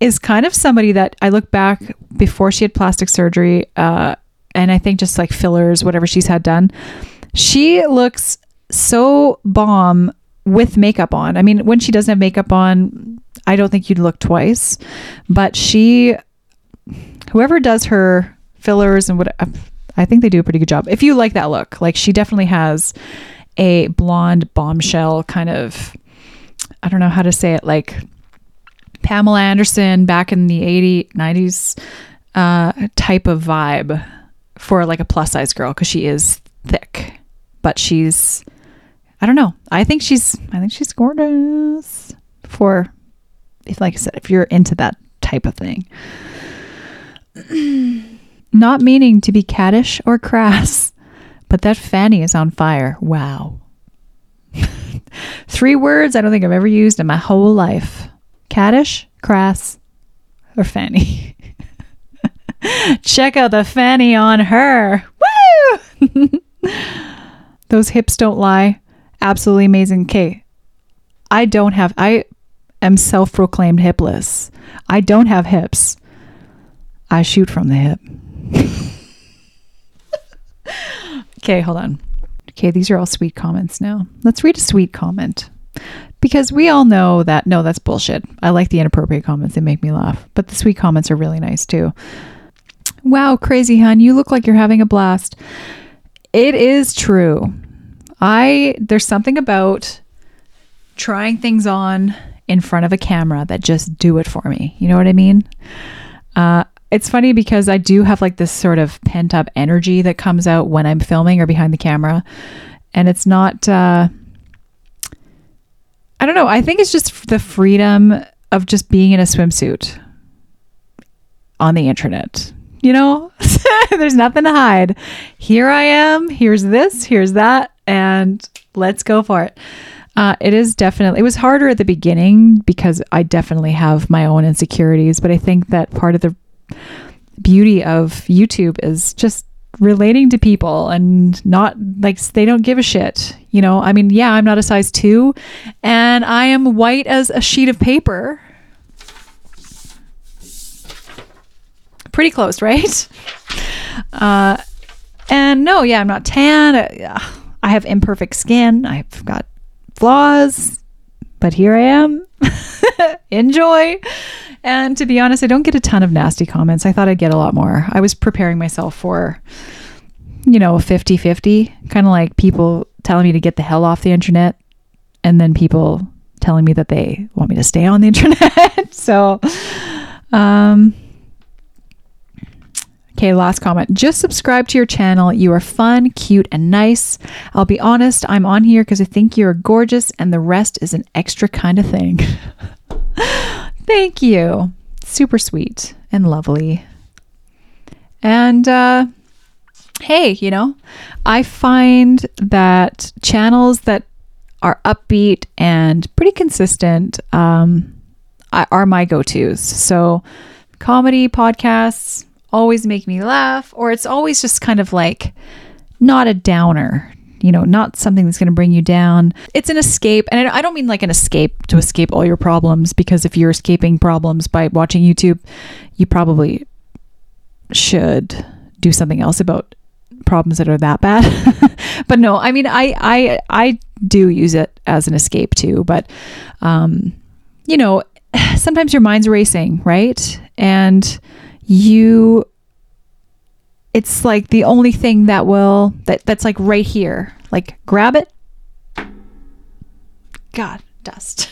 Speaker 1: is kind of somebody that I look back before she had plastic surgery, uh, and I think just like fillers, whatever she's had done, she looks so bomb with makeup on. I mean, when she doesn't have makeup on, I don't think you'd look twice. But she, whoever does her fillers and what, I think they do a pretty good job. If you like that look, like she definitely has a blonde bombshell kind of, I don't know how to say it, like Pamela Anderson back in the 80s, 90s uh, type of vibe for like a plus size girl because she is thick, but she's I don't know. I think she's I think she's gorgeous for if like I said, if you're into that type of thing. Not meaning to be caddish or crass, but that fanny is on fire. Wow. Three words I don't think I've ever used in my whole life. Caddish, crass, or fanny. Check out the fanny on her. Woo! Those hips don't lie absolutely amazing. Okay. I don't have, I am self proclaimed hipless. I don't have hips. I shoot from the hip. okay, hold on. Okay, these are all sweet comments now. Let's read a sweet comment. Because we all know that, no, that's bullshit. I like the inappropriate comments, they make me laugh. But the sweet comments are really nice too. Wow, crazy hun, you look like you're having a blast. It is true. I there's something about trying things on in front of a camera that just do it for me. You know what I mean? Uh, it's funny because I do have like this sort of pent up energy that comes out when I'm filming or behind the camera, and it's not. Uh, I don't know. I think it's just the freedom of just being in a swimsuit on the internet. you know? There's nothing to hide. Here I am. Here's this. Here's that. And let's go for it. Uh, it is definitely, it was harder at the beginning because I definitely have my own insecurities. But I think that part of the beauty of YouTube is just relating to people and not like they don't give a shit. You know, I mean, yeah, I'm not a size two and I am white as a sheet of paper. Pretty close, right? Uh, and no, yeah, I'm not tan. I, I have imperfect skin. I've got flaws, but here I am. Enjoy. And to be honest, I don't get a ton of nasty comments. I thought I'd get a lot more. I was preparing myself for, you know, 50 50, kind of like people telling me to get the hell off the internet and then people telling me that they want me to stay on the internet. so, um, Okay, last comment. Just subscribe to your channel. You are fun, cute, and nice. I'll be honest, I'm on here because I think you're gorgeous, and the rest is an extra kind of thing. Thank you. Super sweet and lovely. And uh, hey, you know, I find that channels that are upbeat and pretty consistent um, are my go tos. So, comedy podcasts always make me laugh, or it's always just kind of like not a downer you know, not something that's going to bring you down. It's an escape. And I don't mean like an escape to escape all your problems, because if you're escaping problems by watching YouTube, you probably should do something else about problems that are that bad. but no, I mean, I, I, I do use it as an escape too, but, um, you know, sometimes your mind's racing, right? And you it's like the only thing that will that that's like right here. Like grab it. God, dust.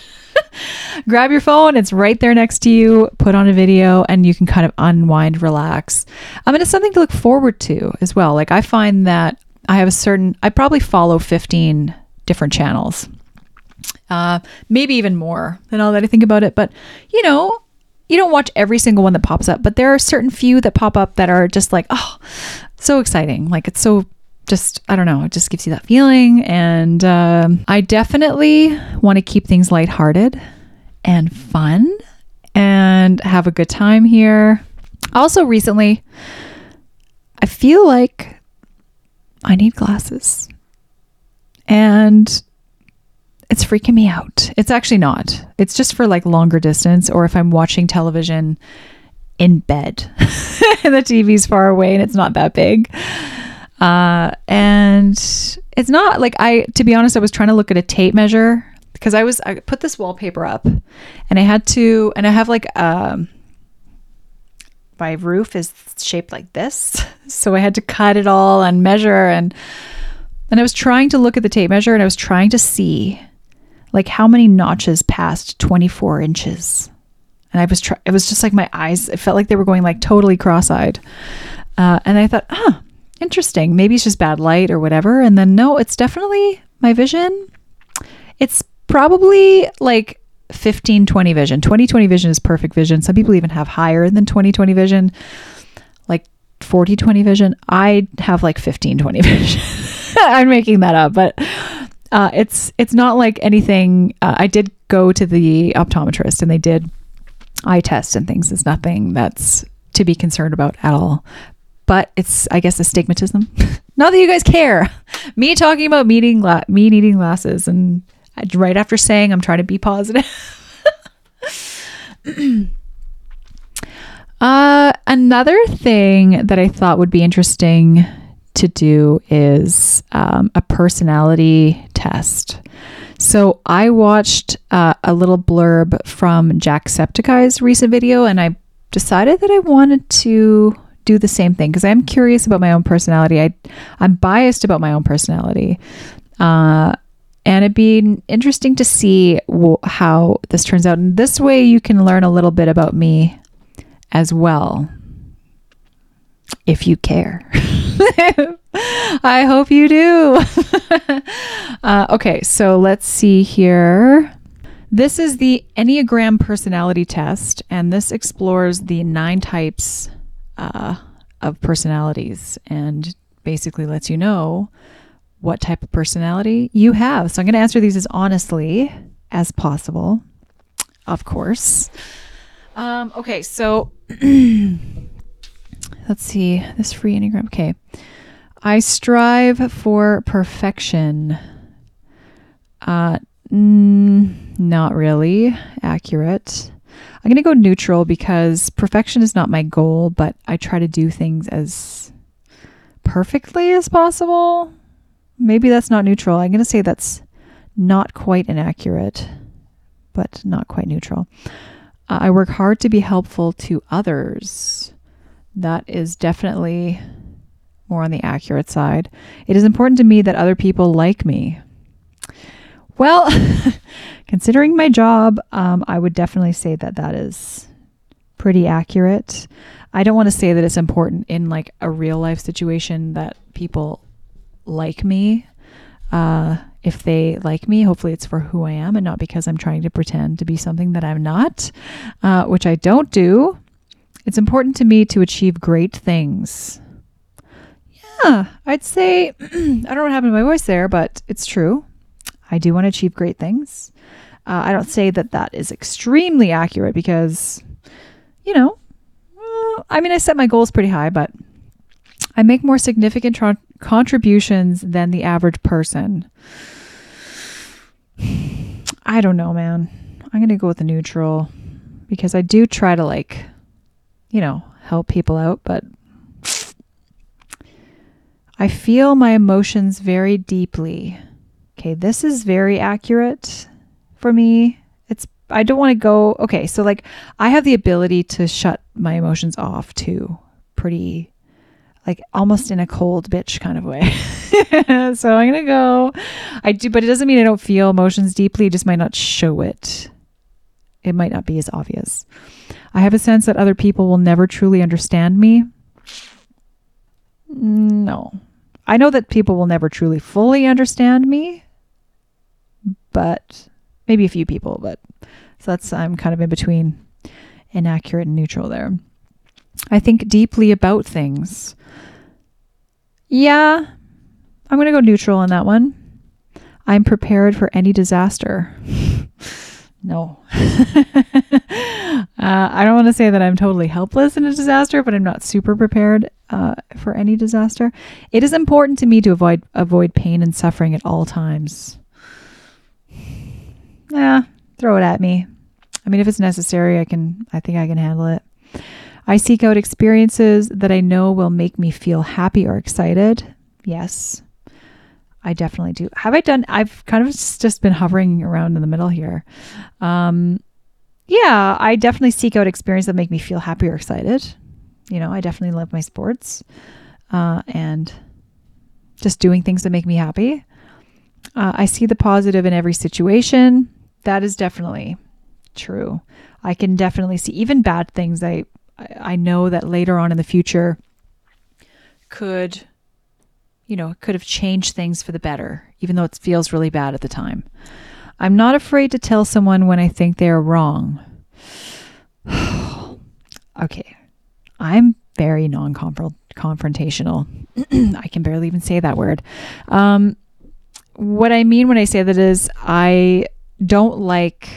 Speaker 1: grab your phone, it's right there next to you, put on a video and you can kind of unwind, relax. I mean it's something to look forward to as well. Like I find that I have a certain I probably follow 15 different channels. Uh, maybe even more than all that I think about it. But you know, you don't watch every single one that pops up, but there are certain few that pop up that are just like, oh, so exciting. Like it's so just, I don't know, it just gives you that feeling. And uh, I definitely want to keep things lighthearted and fun and have a good time here. Also, recently, I feel like I need glasses. And it's freaking me out. It's actually not. It's just for like longer distance or if I'm watching television in bed and the TV's far away and it's not that big. Uh, and it's not like I, to be honest, I was trying to look at a tape measure because I was, I put this wallpaper up and I had to, and I have like, um, my roof is shaped like this. So I had to cut it all and measure and, and I was trying to look at the tape measure and I was trying to see like how many notches past 24 inches? And i was try- it was just like my eyes it felt like they were going like totally cross-eyed. Uh, and i thought huh interesting. Maybe it's just bad light or whatever. And then no it's definitely my vision. It's probably like 15 20 vision. 20 20 vision is perfect vision. Some people even have higher than 20 20 vision. Like 40 20 vision. I have like 15 20 vision. I'm making that up but uh, it's it's not like anything. Uh, I did go to the optometrist and they did eye tests and things. It's nothing that's to be concerned about at all. But it's I guess astigmatism. not that you guys care. Me talking about meeting gla- me needing glasses and right after saying I'm trying to be positive. uh, another thing that I thought would be interesting to do is um, a personality test. So I watched uh, a little blurb from Jacksepticeye's recent video, and I decided that I wanted to do the same thing because I'm curious about my own personality. I I'm biased about my own personality, uh, and it'd be interesting to see how this turns out. And this way, you can learn a little bit about me as well, if you care. I hope you do. uh, okay, so let's see here. This is the Enneagram personality test, and this explores the nine types uh, of personalities and basically lets you know what type of personality you have. So I'm going to answer these as honestly as possible, of course. Um, okay, so let's see this free enneagram. Okay, I strive for perfection. Uh, mm, not really accurate. I'm going to go neutral because perfection is not my goal, but I try to do things as perfectly as possible. Maybe that's not neutral. I'm going to say that's not quite inaccurate, but not quite neutral. Uh, I work hard to be helpful to others. That is definitely more on the accurate side. It is important to me that other people like me. Well, considering my job, um, I would definitely say that that is pretty accurate. I don't want to say that it's important in like a real life situation that people like me. Uh, if they like me, hopefully it's for who I am and not because I'm trying to pretend to be something that I'm not, uh, which I don't do. It's important to me to achieve great things. Yeah, I'd say, I don't know what happened to my voice there, but it's true. I do want to achieve great things. Uh, I don't say that that is extremely accurate because, you know, uh, I mean, I set my goals pretty high, but I make more significant tr- contributions than the average person. I don't know, man. I'm going to go with the neutral because I do try to, like, you know, help people out, but I feel my emotions very deeply. Okay, this is very accurate for me. It's I don't want to go okay, so like I have the ability to shut my emotions off too. Pretty like almost in a cold bitch kind of way. so I'm going to go I do but it doesn't mean I don't feel emotions deeply, it just might not show it. It might not be as obvious. I have a sense that other people will never truly understand me. No. I know that people will never truly fully understand me, but maybe a few people, but so that's I'm kind of in between inaccurate and neutral there. I think deeply about things. Yeah, I'm going to go neutral on that one. I'm prepared for any disaster. no. uh, I don't want to say that I'm totally helpless in a disaster, but I'm not super prepared uh, for any disaster. It is important to me to avoid avoid pain and suffering at all times. Yeah, throw it at me. I mean, if it's necessary, I can. I think I can handle it. I seek out experiences that I know will make me feel happy or excited. Yes, I definitely do. Have I done? I've kind of just been hovering around in the middle here. Um, yeah, I definitely seek out experiences that make me feel happy or excited. You know, I definitely love my sports uh, and just doing things that make me happy. Uh, I see the positive in every situation. That is definitely true. I can definitely see even bad things. I I know that later on in the future could, you know, it could have changed things for the better, even though it feels really bad at the time. I'm not afraid to tell someone when I think they are wrong. okay, I'm very non confrontational. I can barely even say that word. Um, what I mean when I say that is, I don't like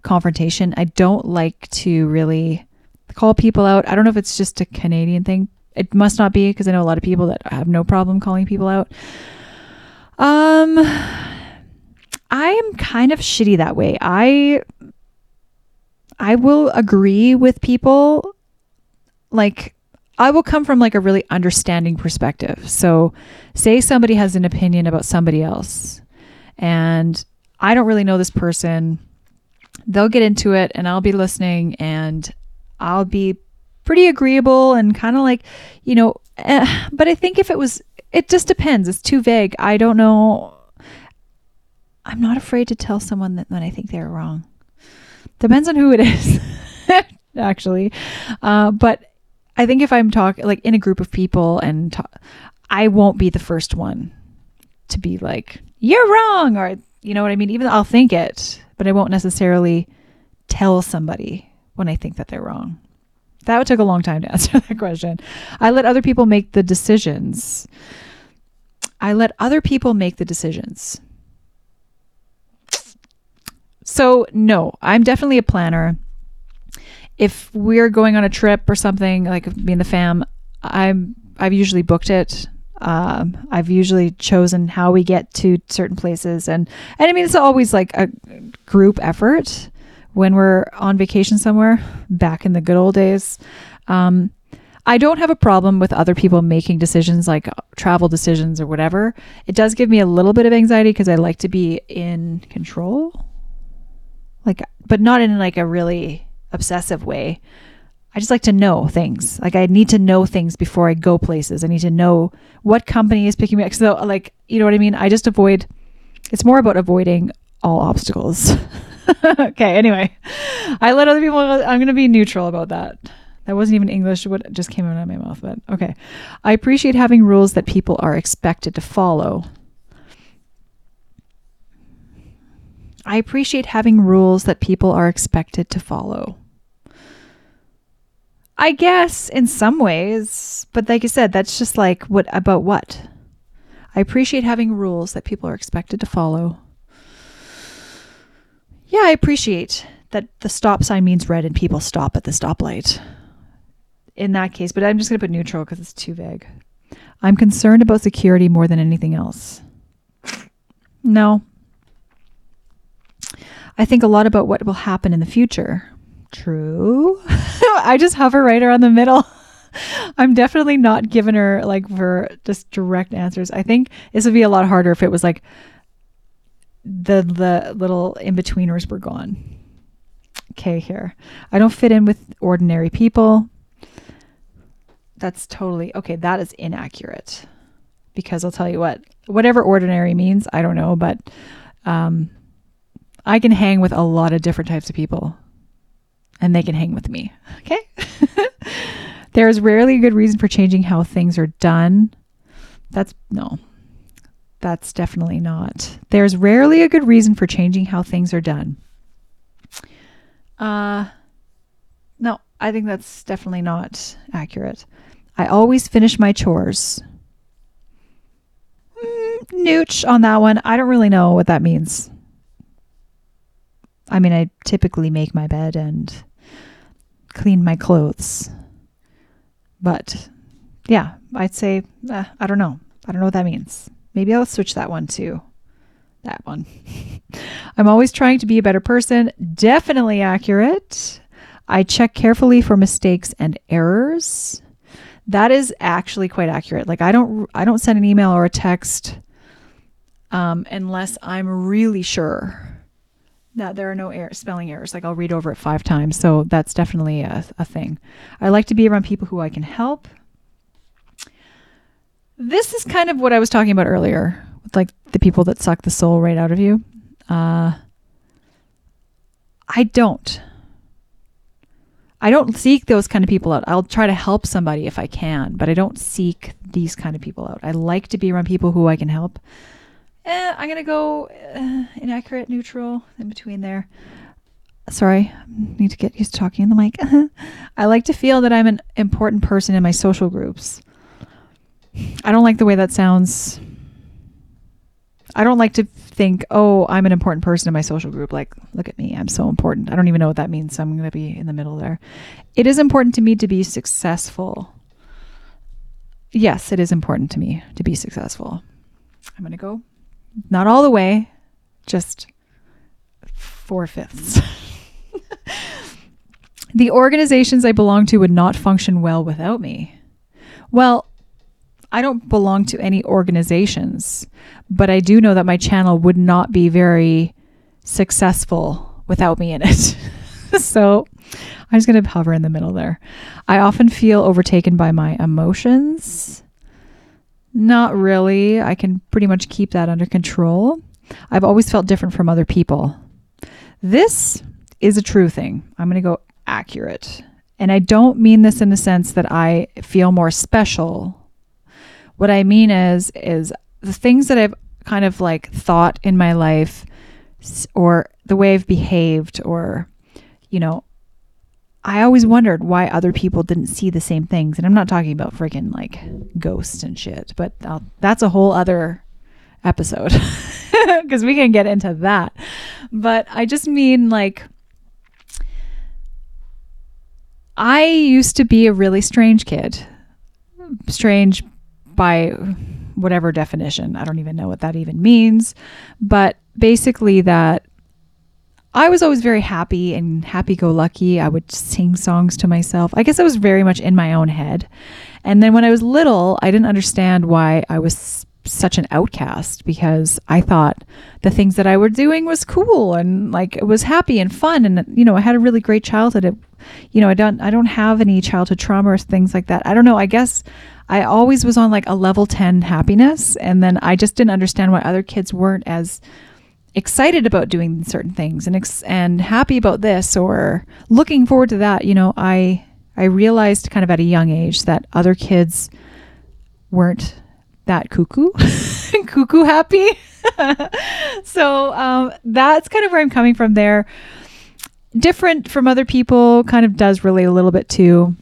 Speaker 1: confrontation. I don't like to really call people out. I don't know if it's just a Canadian thing. It must not be because I know a lot of people that have no problem calling people out. Um I am kind of shitty that way. I I will agree with people like I will come from like a really understanding perspective. So, say somebody has an opinion about somebody else and I don't really know this person. They'll get into it and I'll be listening and I'll be pretty agreeable and kind of like, you know, eh, but I think if it was, it just depends. It's too vague. I don't know. I'm not afraid to tell someone that when I think they're wrong. Depends on who it is, actually. Uh, but I think if I'm talking like in a group of people and talk, I won't be the first one to be like, you're wrong, or you know what I mean? Even I'll think it, but I won't necessarily tell somebody when I think that they're wrong. That took a long time to answer that question. I let other people make the decisions. I let other people make the decisions. So, no, I'm definitely a planner. If we're going on a trip or something, like me and the fam, I'm I've usually booked it. Um, I've usually chosen how we get to certain places, and and I mean it's always like a group effort when we're on vacation somewhere. Back in the good old days, um, I don't have a problem with other people making decisions like travel decisions or whatever. It does give me a little bit of anxiety because I like to be in control, like, but not in like a really obsessive way. I just like to know things. Like I need to know things before I go places. I need to know what company is picking me up. So like, you know what I mean? I just avoid it's more about avoiding all obstacles. okay, anyway. I let other people I'm going to be neutral about that. That wasn't even English what just came out of my mouth, but okay. I appreciate having rules that people are expected to follow. I appreciate having rules that people are expected to follow. I guess in some ways, but like I said, that's just like what about what? I appreciate having rules that people are expected to follow. Yeah, I appreciate that the stop sign means red and people stop at the stoplight. In that case, but I'm just going to put neutral because it's too vague. I'm concerned about security more than anything else. No. I think a lot about what will happen in the future. True. I just hover right around the middle. I'm definitely not giving her like for just direct answers. I think this would be a lot harder if it was like the the little in betweeners were gone. Okay, here. I don't fit in with ordinary people. That's totally okay. That is inaccurate because I'll tell you what, whatever ordinary means, I don't know, but um, I can hang with a lot of different types of people and they can hang with me. Okay. there is rarely a good reason for changing how things are done. That's no. That's definitely not. There's rarely a good reason for changing how things are done. Uh no, I think that's definitely not accurate. I always finish my chores. Mm, nooch on that one. I don't really know what that means. I mean, I typically make my bed and clean my clothes. But yeah, I'd say, uh, I don't know. I don't know what that means. Maybe I'll switch that one to that one. I'm always trying to be a better person. Definitely accurate. I check carefully for mistakes and errors. That is actually quite accurate. Like I don't I don't send an email or a text um, unless I'm really sure that there are no spelling errors. Like I'll read over it five times. So that's definitely a, a thing. I like to be around people who I can help. This is kind of what I was talking about earlier with like the people that suck the soul right out of you. Uh, I don't. I don't seek those kind of people out. I'll try to help somebody if I can, but I don't seek these kind of people out. I like to be around people who I can help eh, I'm gonna go uh, inaccurate, neutral, in between there. Sorry, need to get used to talking in the mic. I like to feel that I'm an important person in my social groups. I don't like the way that sounds. I don't like to think, oh, I'm an important person in my social group. Like, look at me, I'm so important. I don't even know what that means, so I'm going to be in the middle there. It is important to me to be successful. Yes, it is important to me to be successful. I'm going to go not all the way, just four fifths. the organizations I belong to would not function well without me. Well, I don't belong to any organizations, but I do know that my channel would not be very successful without me in it. so I'm just going to hover in the middle there. I often feel overtaken by my emotions not really. I can pretty much keep that under control. I've always felt different from other people. This is a true thing. I'm going to go accurate. And I don't mean this in the sense that I feel more special. What I mean is is the things that I've kind of like thought in my life or the way I've behaved or you know I always wondered why other people didn't see the same things. And I'm not talking about freaking like ghosts and shit, but I'll, that's a whole other episode because we can get into that. But I just mean like, I used to be a really strange kid. Strange by whatever definition. I don't even know what that even means. But basically, that I was always very happy and happy go lucky. I would sing songs to myself. I guess I was very much in my own head. And then when I was little, I didn't understand why I was such an outcast because I thought the things that I were doing was cool and like it was happy and fun and you know I had a really great childhood. It, you know I don't I don't have any childhood trauma or things like that. I don't know. I guess I always was on like a level 10 happiness and then I just didn't understand why other kids weren't as excited about doing certain things and ex- and happy about this or looking forward to that. You know, I I realized kind of at a young age that other kids weren't that cuckoo, cuckoo happy. so um, that's kind of where I'm coming from there. Different from other people, kind of does relate a little bit to,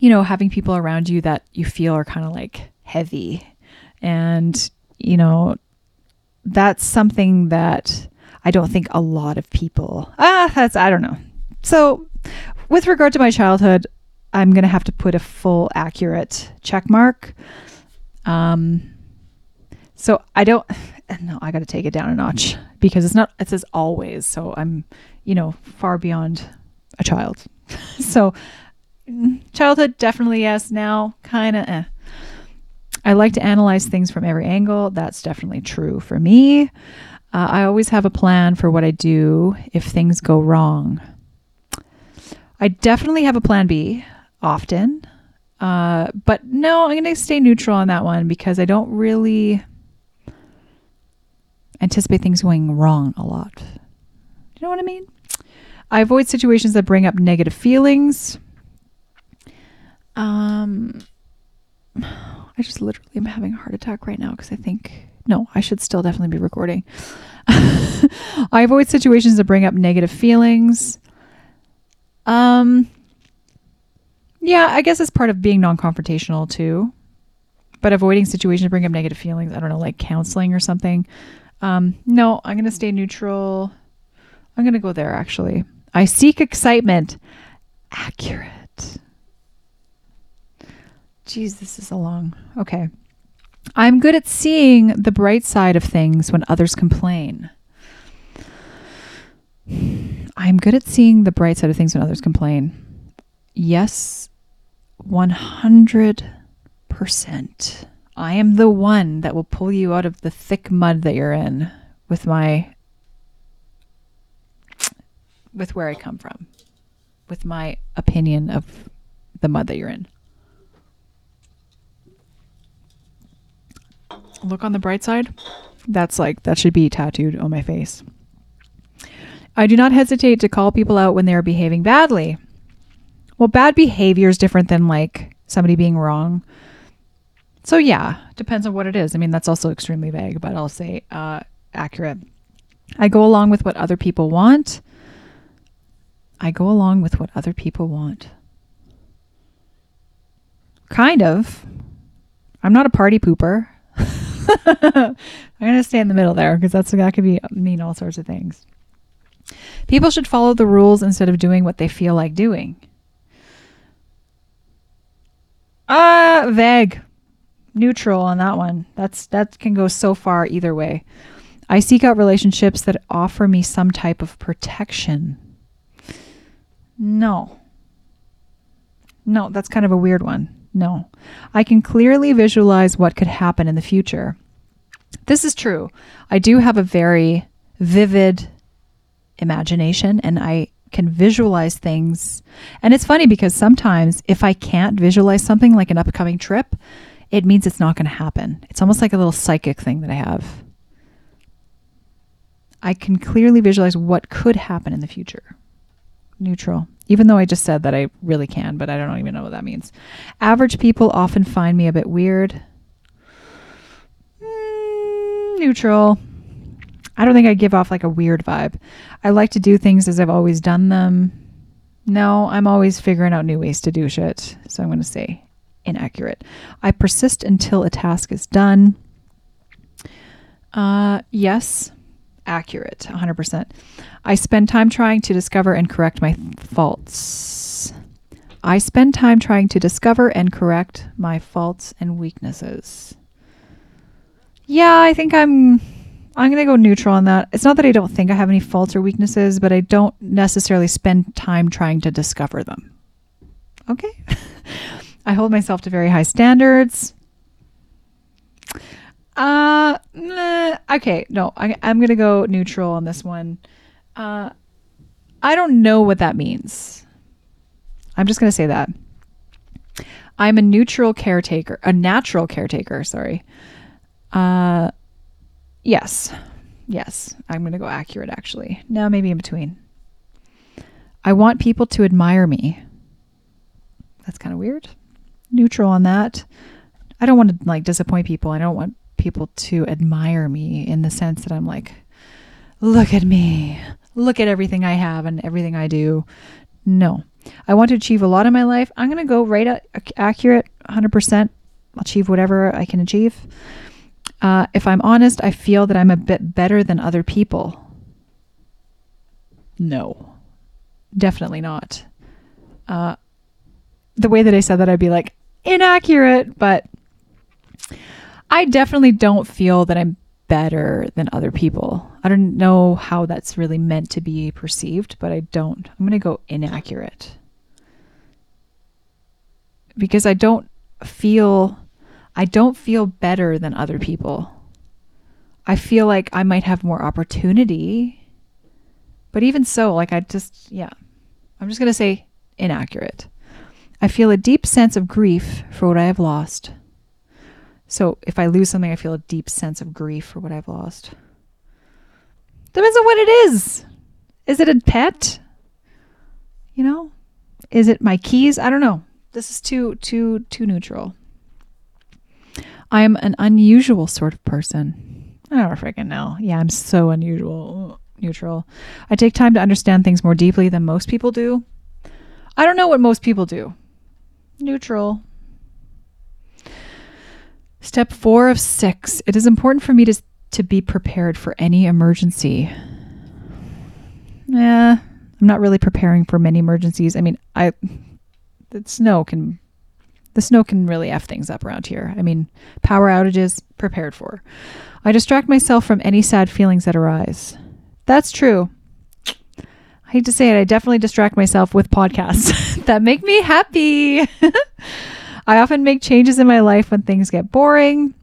Speaker 1: you know, having people around you that you feel are kind of like heavy. And, you know, that's something that I don't think a lot of people, ah, that's, I don't know. So, with regard to my childhood, I'm going to have to put a full accurate check mark um, so I don't, no, I got to take it down a notch because it's not, it says always. So I'm, you know, far beyond a child. so childhood, definitely yes. Now, kind of, eh. I like to analyze things from every angle. That's definitely true for me. Uh, I always have a plan for what I do if things go wrong. I definitely have a plan B often. Uh, but no, I'm going to stay neutral on that one because I don't really anticipate things going wrong a lot. Do you know what I mean? I avoid situations that bring up negative feelings. Um, I just literally am having a heart attack right now because I think no, I should still definitely be recording. I avoid situations that bring up negative feelings. Um, yeah, I guess it's part of being non confrontational too. But avoiding situations bring up negative feelings. I don't know, like counseling or something. Um, no, I'm going to stay neutral. I'm going to go there actually. I seek excitement. Accurate. Jeez, this is a long. Okay. I'm good at seeing the bright side of things when others complain. I'm good at seeing the bright side of things when others complain. Yes, 100%. I am the one that will pull you out of the thick mud that you're in with my with where I come from, with my opinion of the mud that you're in. Look on the bright side. That's like that should be tattooed on my face. I do not hesitate to call people out when they are behaving badly. Well, bad behavior is different than like somebody being wrong. So yeah, depends on what it is. I mean, that's also extremely vague, but I'll say uh, accurate. I go along with what other people want. I go along with what other people want. Kind of. I'm not a party pooper. I'm gonna stay in the middle there because that's that could be mean all sorts of things. People should follow the rules instead of doing what they feel like doing. Uh, vague. Neutral on that one. That's that can go so far either way. I seek out relationships that offer me some type of protection. No. No, that's kind of a weird one. No. I can clearly visualize what could happen in the future. This is true. I do have a very vivid imagination and I can visualize things. And it's funny because sometimes if I can't visualize something like an upcoming trip, it means it's not going to happen. It's almost like a little psychic thing that I have. I can clearly visualize what could happen in the future. Neutral. Even though I just said that I really can, but I don't even know what that means. Average people often find me a bit weird. Mm, neutral. I don't think I give off like a weird vibe. I like to do things as I've always done them. No, I'm always figuring out new ways to do shit. So I'm going to say inaccurate. I persist until a task is done. Uh, yes, accurate, 100%. I spend time trying to discover and correct my faults. I spend time trying to discover and correct my faults and weaknesses. Yeah, I think I'm I'm going to go neutral on that. It's not that I don't think I have any faults or weaknesses, but I don't necessarily spend time trying to discover them. Okay? I hold myself to very high standards. Uh, okay, no, I, going to go neutral on this one. Uh, I don't know what that means. I'm just to say that. I'm a neutral caretaker, a natural caretaker, sorry. Uh, yes. Yes, I'm to go accurate actually. No, maybe in between. I want people to admire me. That's kind of weird. Neutral on that. I don't want to like disappoint people. I don't want people to admire me in the sense that I'm like, look at me, look at everything I have and everything I do. No, I want to achieve a lot in my life. I'm going to go right at accurate, 100%. achieve whatever I can achieve. Uh, if I'm honest, I feel that I'm a bit better than other people. No, definitely not. Uh, the way that I said that, I'd be like, inaccurate, but I definitely don't feel that I'm better than other people. I don't know how that's really meant to be perceived, but I don't. I'm going to go inaccurate. Because I don't feel I don't feel better than other people. I feel like I might have more opportunity. But even so, like I just yeah. I'm just going to say inaccurate. I feel a deep sense of grief for what I have lost. So if I lose something, I feel a deep sense of grief for what I've lost. Depends on what it is. Is it a pet? You know? Is it my keys? I don't know. This is too too too neutral. I am an unusual sort of person. I don't freaking know. Yeah, I'm so unusual. Neutral. I take time to understand things more deeply than most people do. I don't know what most people do. Neutral. Step four of six. It is important for me to, to be prepared for any emergency. Yeah, I'm not really preparing for many emergencies. I mean, I the snow can the snow can really f things up around here. I mean, power outages prepared for. I distract myself from any sad feelings that arise. That's true. I hate to say it, I definitely distract myself with podcasts that make me happy. I often make changes in my life when things get boring.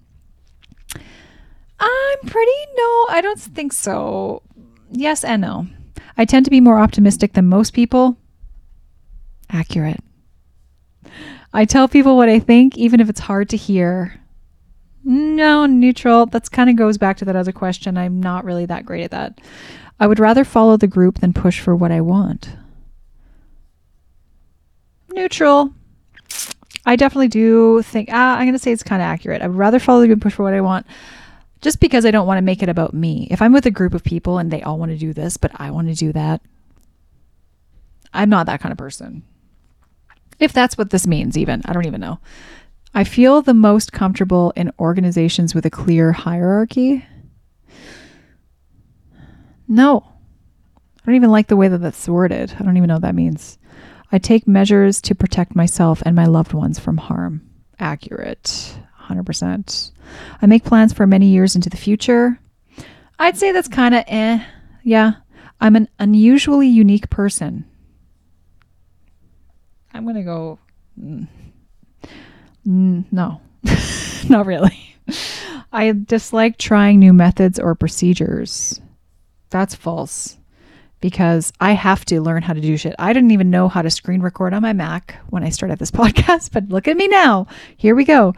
Speaker 1: I'm pretty no, I don't think so. Yes and no. I tend to be more optimistic than most people. Accurate. I tell people what I think, even if it's hard to hear. No, neutral. That's kind of goes back to that other question. I'm not really that great at that. I would rather follow the group than push for what I want. Neutral. I definitely do think, ah, I'm going to say it's kind of accurate. I would rather follow the group push for what I want just because I don't want to make it about me. If I'm with a group of people and they all want to do this, but I want to do that, I'm not that kind of person. If that's what this means, even, I don't even know. I feel the most comfortable in organizations with a clear hierarchy. No, I don't even like the way that that's worded. I don't even know what that means. I take measures to protect myself and my loved ones from harm. Accurate. 100%. I make plans for many years into the future. I'd say that's kind of eh. Yeah. I'm an unusually unique person. I'm going to go. Mm, mm, no, not really. I dislike trying new methods or procedures. That's false because I have to learn how to do shit. I didn't even know how to screen record on my Mac when I started this podcast, but look at me now. Here we go.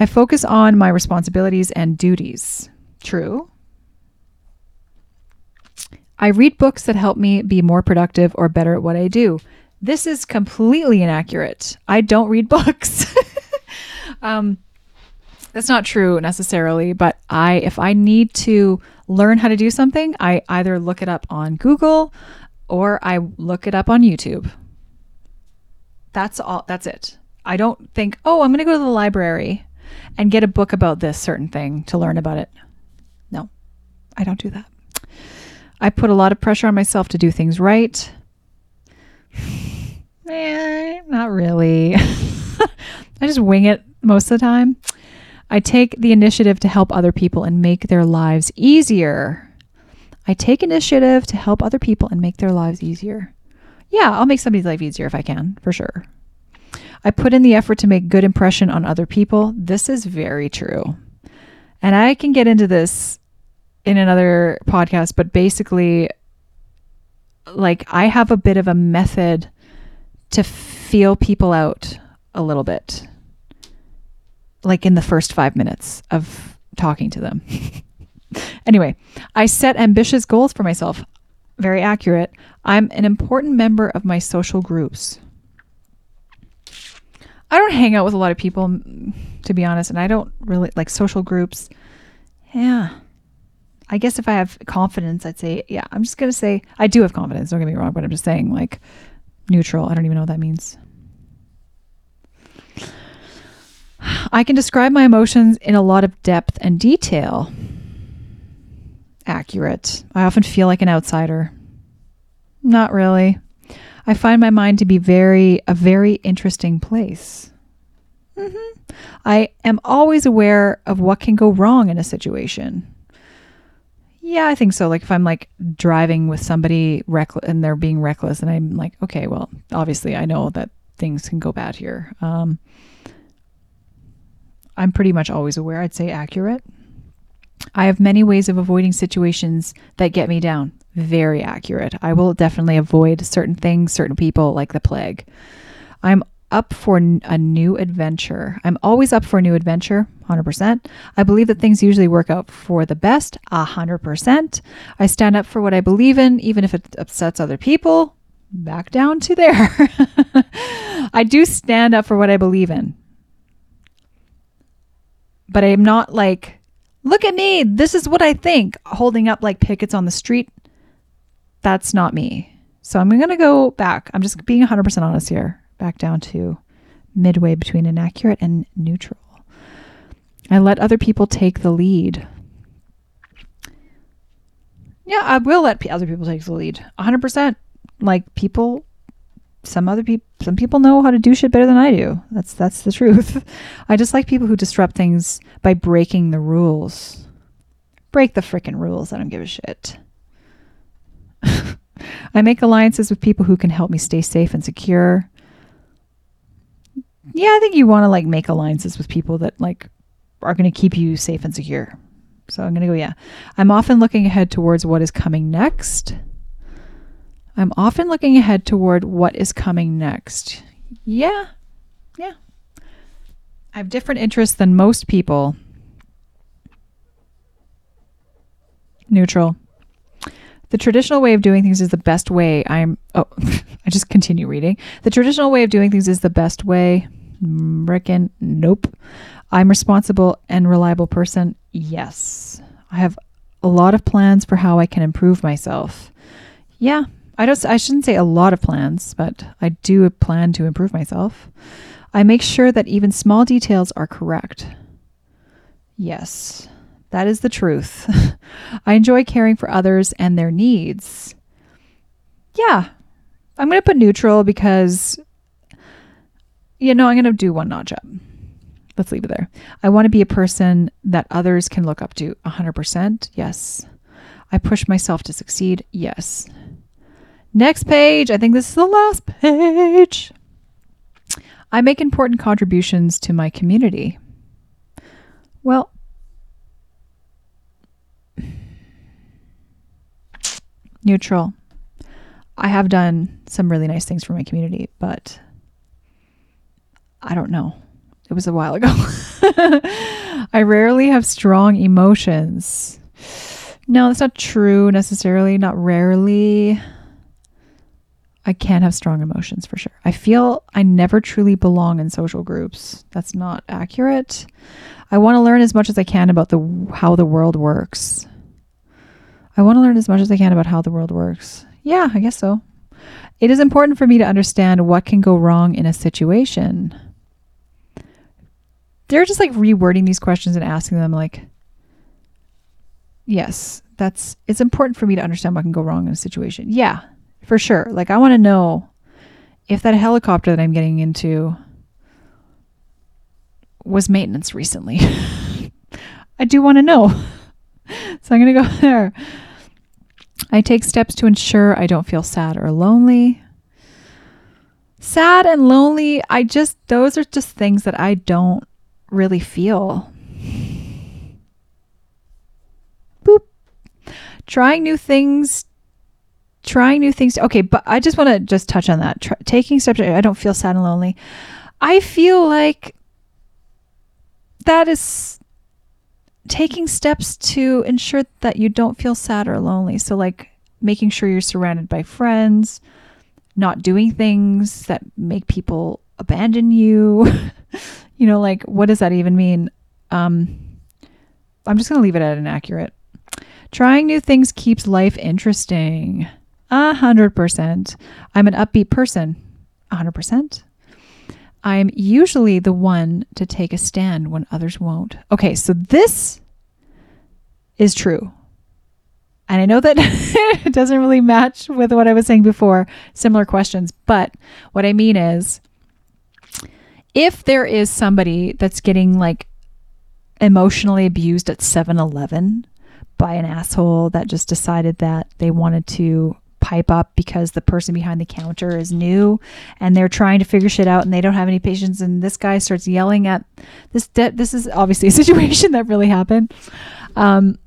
Speaker 1: I focus on my responsibilities and duties. True. I read books that help me be more productive or better at what I do. This is completely inaccurate. I don't read books. um, that's not true necessarily, but I if I need to learn how to do something, I either look it up on Google, or I look it up on YouTube. That's all that's it. I don't think, "Oh, I'm going to go to the library and get a book about this certain thing to learn about it." No. I don't do that. I put a lot of pressure on myself to do things right. Eh, not really. I just wing it most of the time. I take the initiative to help other people and make their lives easier. I take initiative to help other people and make their lives easier. Yeah, I'll make somebody's life easier if I can, for sure. I put in the effort to make good impression on other people. This is very true. And I can get into this in another podcast, but basically like I have a bit of a method to feel people out a little bit. Like in the first 5 minutes of talking to them. anyway, I set ambitious goals for myself. Very accurate. I'm an important member of my social groups. I don't hang out with a lot of people, to be honest, and I don't really like social groups. Yeah. I guess if I have confidence, I'd say, yeah, I'm just going to say, I do have confidence. Don't get me wrong, but I'm just saying, like, neutral. I don't even know what that means. I can describe my emotions in a lot of depth and detail. Accurate. I often feel like an outsider. Not really. I find my mind to be very a very interesting place. Mm-hmm. I am always aware of what can go wrong in a situation. Yeah, I think so. Like if I'm like driving with somebody reckless and they're being reckless, and I'm like, okay, well, obviously I know that things can go bad here. Um, I'm pretty much always aware. I'd say accurate. I have many ways of avoiding situations that get me down. Very accurate. I will definitely avoid certain things, certain people like the plague. I'm up for a new adventure. I'm always up for a new adventure, 100%. I believe that things usually work out for the best, 100%. I stand up for what I believe in, even if it upsets other people. Back down to there. I do stand up for what I believe in. But I'm not like, look at me, this is what I think, holding up like pickets on the street. That's not me. So I'm going to go back. I'm just being 100% honest here back down to midway between inaccurate and neutral. I let other people take the lead. Yeah, I will let other people take the lead. 100%. Like people some other people some people know how to do shit better than I do. That's that's the truth. I just like people who disrupt things by breaking the rules. Break the freaking rules. I don't give a shit. I make alliances with people who can help me stay safe and secure yeah, I think you want to like make alliances with people that like are going to keep you safe and secure. So I'm going to go, yeah. I'm often looking ahead towards what is coming next. I'm often looking ahead toward what is coming next. Yeah. Yeah. I have different interests than most people. Neutral. The traditional way of doing things is the best way. I'm, oh, I just continue reading. The traditional way of doing things is the best way. Mm, reckon, nope. I'm responsible and reliable person. Yes. I have a lot of plans for how I can improve myself. Yeah, I don't I shouldn't say a lot of plans, but I do plan to improve myself. I make sure that even small details are correct. Yes. That is the truth. I enjoy caring for others and their needs. Yeah. I'm going to put neutral because you know, I'm going to do one notch up. Let's leave it there. I want to be a person that others can look up to 100%. Yes. I push myself to succeed. Yes. Next page. I think this is the last page. I make important contributions to my community. Well, neutral. I have done some really nice things for my community, but I don't know. It was a while ago. I rarely have strong emotions. No, that's not true necessarily. Not rarely. I can't have strong emotions for sure. I feel I never truly belong in social groups. That's not accurate. I want to learn as much as I can about the how the world works. I want to learn as much as I can about how the world works. Yeah, I guess so. It is important for me to understand what can go wrong in a situation. They're just like rewording these questions and asking them like Yes, that's it's important for me to understand what can go wrong in a situation. Yeah, for sure. Like I want to know if that helicopter that I'm getting into was maintenance recently. I do want to know. so I'm going to go there. I take steps to ensure I don't feel sad or lonely. Sad and lonely, I just, those are just things that I don't really feel. Boop. Trying new things, trying new things. Okay, but I just want to just touch on that. Taking steps, I don't feel sad and lonely. I feel like that is taking steps to ensure that you don't feel sad or lonely. So, like making sure you're surrounded by friends, not doing things that make people abandon you. you know, like what does that even mean? Um, I'm just going to leave it at inaccurate. Trying new things keeps life interesting. A hundred percent. I'm an upbeat person. A hundred percent. I'm usually the one to take a stand when others won't. Okay, so this is true. And I know that it doesn't really match with what I was saying before, similar questions, but what I mean is if there is somebody that's getting like emotionally abused at 7 Eleven by an asshole that just decided that they wanted to pipe up because the person behind the counter is new and they're trying to figure shit out and they don't have any patience. And this guy starts yelling at this de- this is obviously a situation that really happened. Um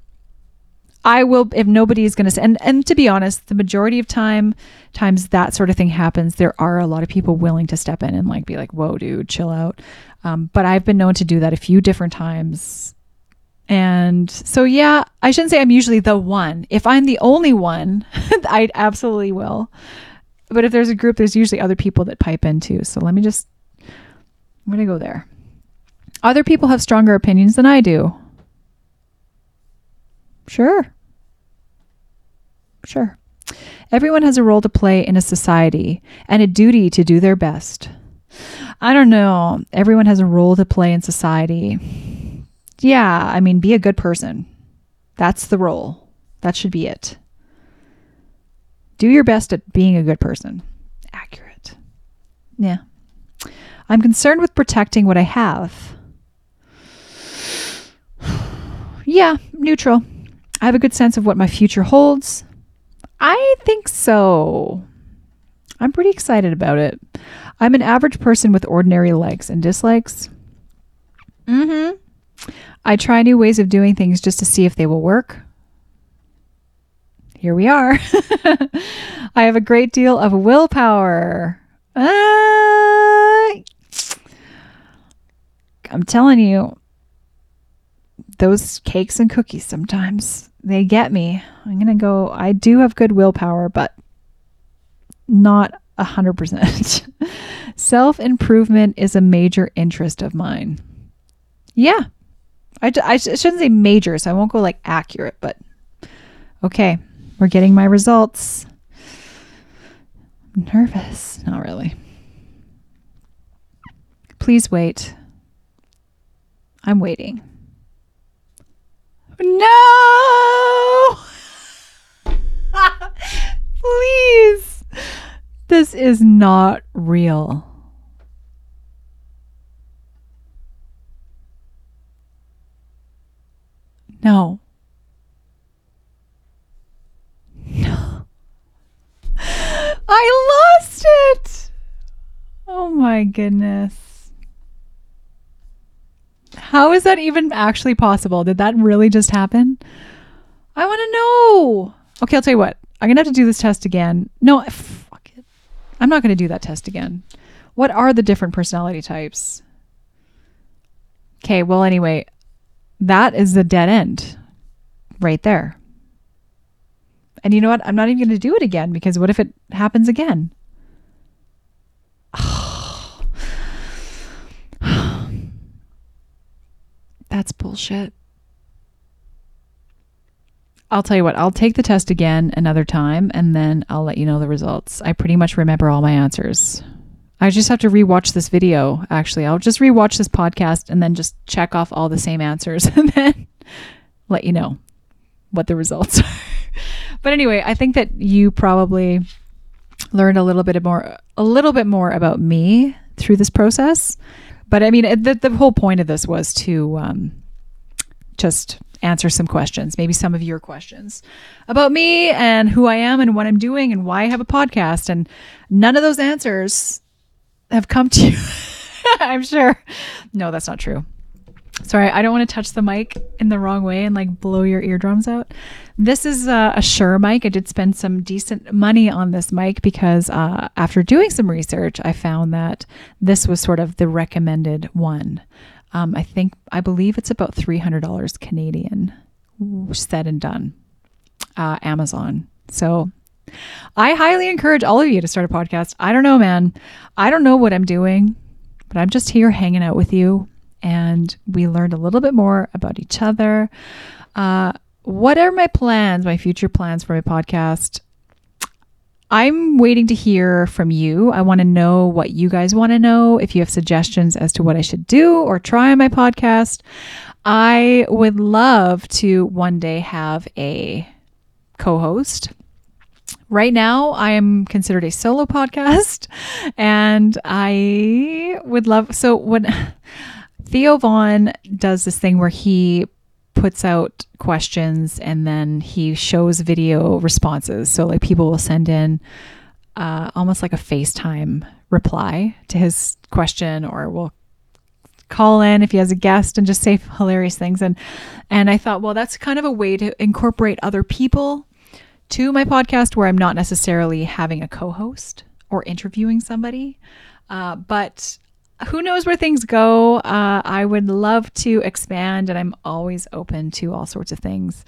Speaker 1: I will if nobody is going to and and to be honest the majority of time times that sort of thing happens there are a lot of people willing to step in and like be like whoa dude chill out. Um, but I've been known to do that a few different times and so, yeah, I shouldn't say I'm usually the one. If I'm the only one, I absolutely will. But if there's a group, there's usually other people that pipe in too. So let me just, I'm going to go there. Other people have stronger opinions than I do. Sure. Sure. Everyone has a role to play in a society and a duty to do their best. I don't know. Everyone has a role to play in society yeah, I mean, be a good person. That's the role. That should be it. Do your best at being a good person. Accurate. Yeah. I'm concerned with protecting what I have. yeah, neutral. I have a good sense of what my future holds. I think so. I'm pretty excited about it. I'm an average person with ordinary likes and dislikes. Mm hmm. I try new ways of doing things just to see if they will work. Here we are. I have a great deal of willpower. Uh, I'm telling you, those cakes and cookies sometimes they get me. I'm going to go, I do have good willpower, but not a 100%. Self improvement is a major interest of mine. Yeah, I, I shouldn't say major, so I won't go like accurate, but okay, we're getting my results. I'm nervous. Not really. Please wait. I'm waiting. No! Please. This is not real. No. No. I lost it. Oh my goodness. How is that even actually possible? Did that really just happen? I want to know. Okay, I'll tell you what. I'm going to have to do this test again. No, fuck it. I'm not going to do that test again. What are the different personality types? Okay, well, anyway, that is the dead end right there. And you know what? I'm not even going to do it again because what if it happens again? That's bullshit. I'll tell you what, I'll take the test again another time and then I'll let you know the results. I pretty much remember all my answers. I just have to rewatch this video, actually. I'll just rewatch this podcast and then just check off all the same answers and then let you know what the results are. but anyway, I think that you probably learned a little bit more a little bit more about me through this process. But I mean, the, the whole point of this was to um, just answer some questions, maybe some of your questions about me and who I am and what I'm doing and why I have a podcast. And none of those answers have come to you, I'm sure. No, that's not true. Sorry, I don't want to touch the mic in the wrong way and like blow your eardrums out. This is a, a Shure mic. I did spend some decent money on this mic because uh, after doing some research, I found that this was sort of the recommended one. Um, I think, I believe it's about $300 Canadian, said and done. Uh, Amazon. So I highly encourage all of you to start a podcast. I don't know, man. I don't know what I'm doing, but I'm just here hanging out with you. And we learned a little bit more about each other. Uh, what are my plans, my future plans for my podcast? I'm waiting to hear from you. I want to know what you guys want to know. If you have suggestions as to what I should do or try on my podcast, I would love to one day have a co host. Right now, I am considered a solo podcast, and I would love. So, when Theo Von does this thing where he puts out questions and then he shows video responses. So like people will send in uh, almost like a FaceTime reply to his question or will call in if he has a guest and just say hilarious things and and I thought well that's kind of a way to incorporate other people to my podcast where I'm not necessarily having a co-host or interviewing somebody uh, but who knows where things go? Uh, I would love to expand, and I'm always open to all sorts of things.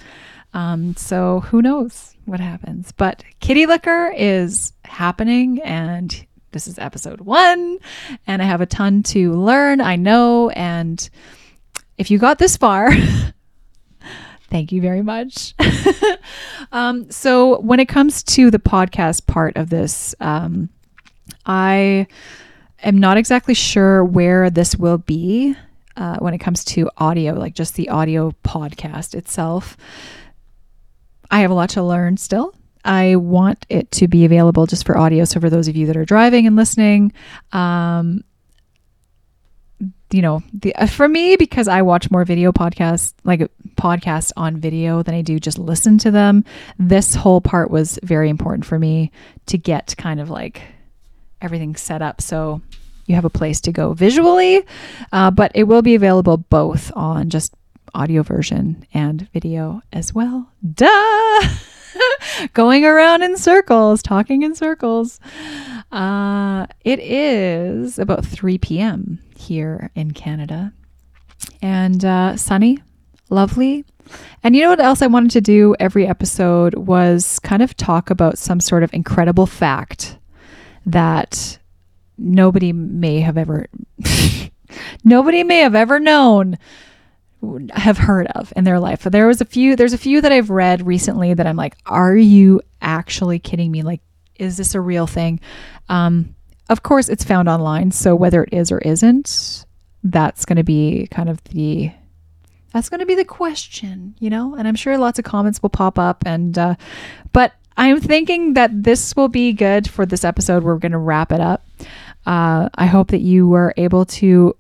Speaker 1: Um, so who knows what happens? But Kitty Liquor is happening, and this is episode one, and I have a ton to learn. I know, and if you got this far. Thank you very much. um, so, when it comes to the podcast part of this, um, I am not exactly sure where this will be uh, when it comes to audio, like just the audio podcast itself. I have a lot to learn still. I want it to be available just for audio. So, for those of you that are driving and listening, um, you know, the, uh, for me, because I watch more video podcasts, like podcasts on video, than I do just listen to them, this whole part was very important for me to get kind of like everything set up so you have a place to go visually, uh, but it will be available both on just audio version and video as well. Duh! Going around in circles, talking in circles. Uh, it is about 3 p.m. here in Canada and uh, sunny, lovely. And you know what else I wanted to do every episode was kind of talk about some sort of incredible fact that nobody may have ever nobody may have ever known have heard of in their life. But There was a few there's a few that I've read recently that I'm like, are you actually kidding me? Like is this a real thing? Um of course it's found online, so whether it is or isn't, that's going to be kind of the that's going to be the question, you know? And I'm sure lots of comments will pop up and uh but I'm thinking that this will be good for this episode. We're going to wrap it up. Uh, I hope that you were able to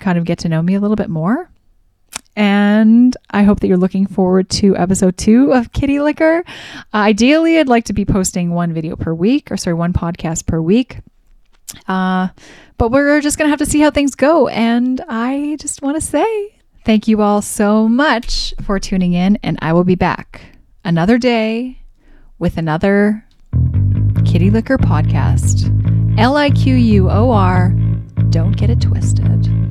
Speaker 1: kind of get to know me a little bit more. And I hope that you're looking forward to episode two of Kitty Liquor. Uh, ideally, I'd like to be posting one video per week, or sorry, one podcast per week. Uh, but we're just going to have to see how things go. And I just want to say thank you all so much for tuning in. And I will be back another day with another Kitty Liquor podcast. L I Q U O R. Don't get it twisted.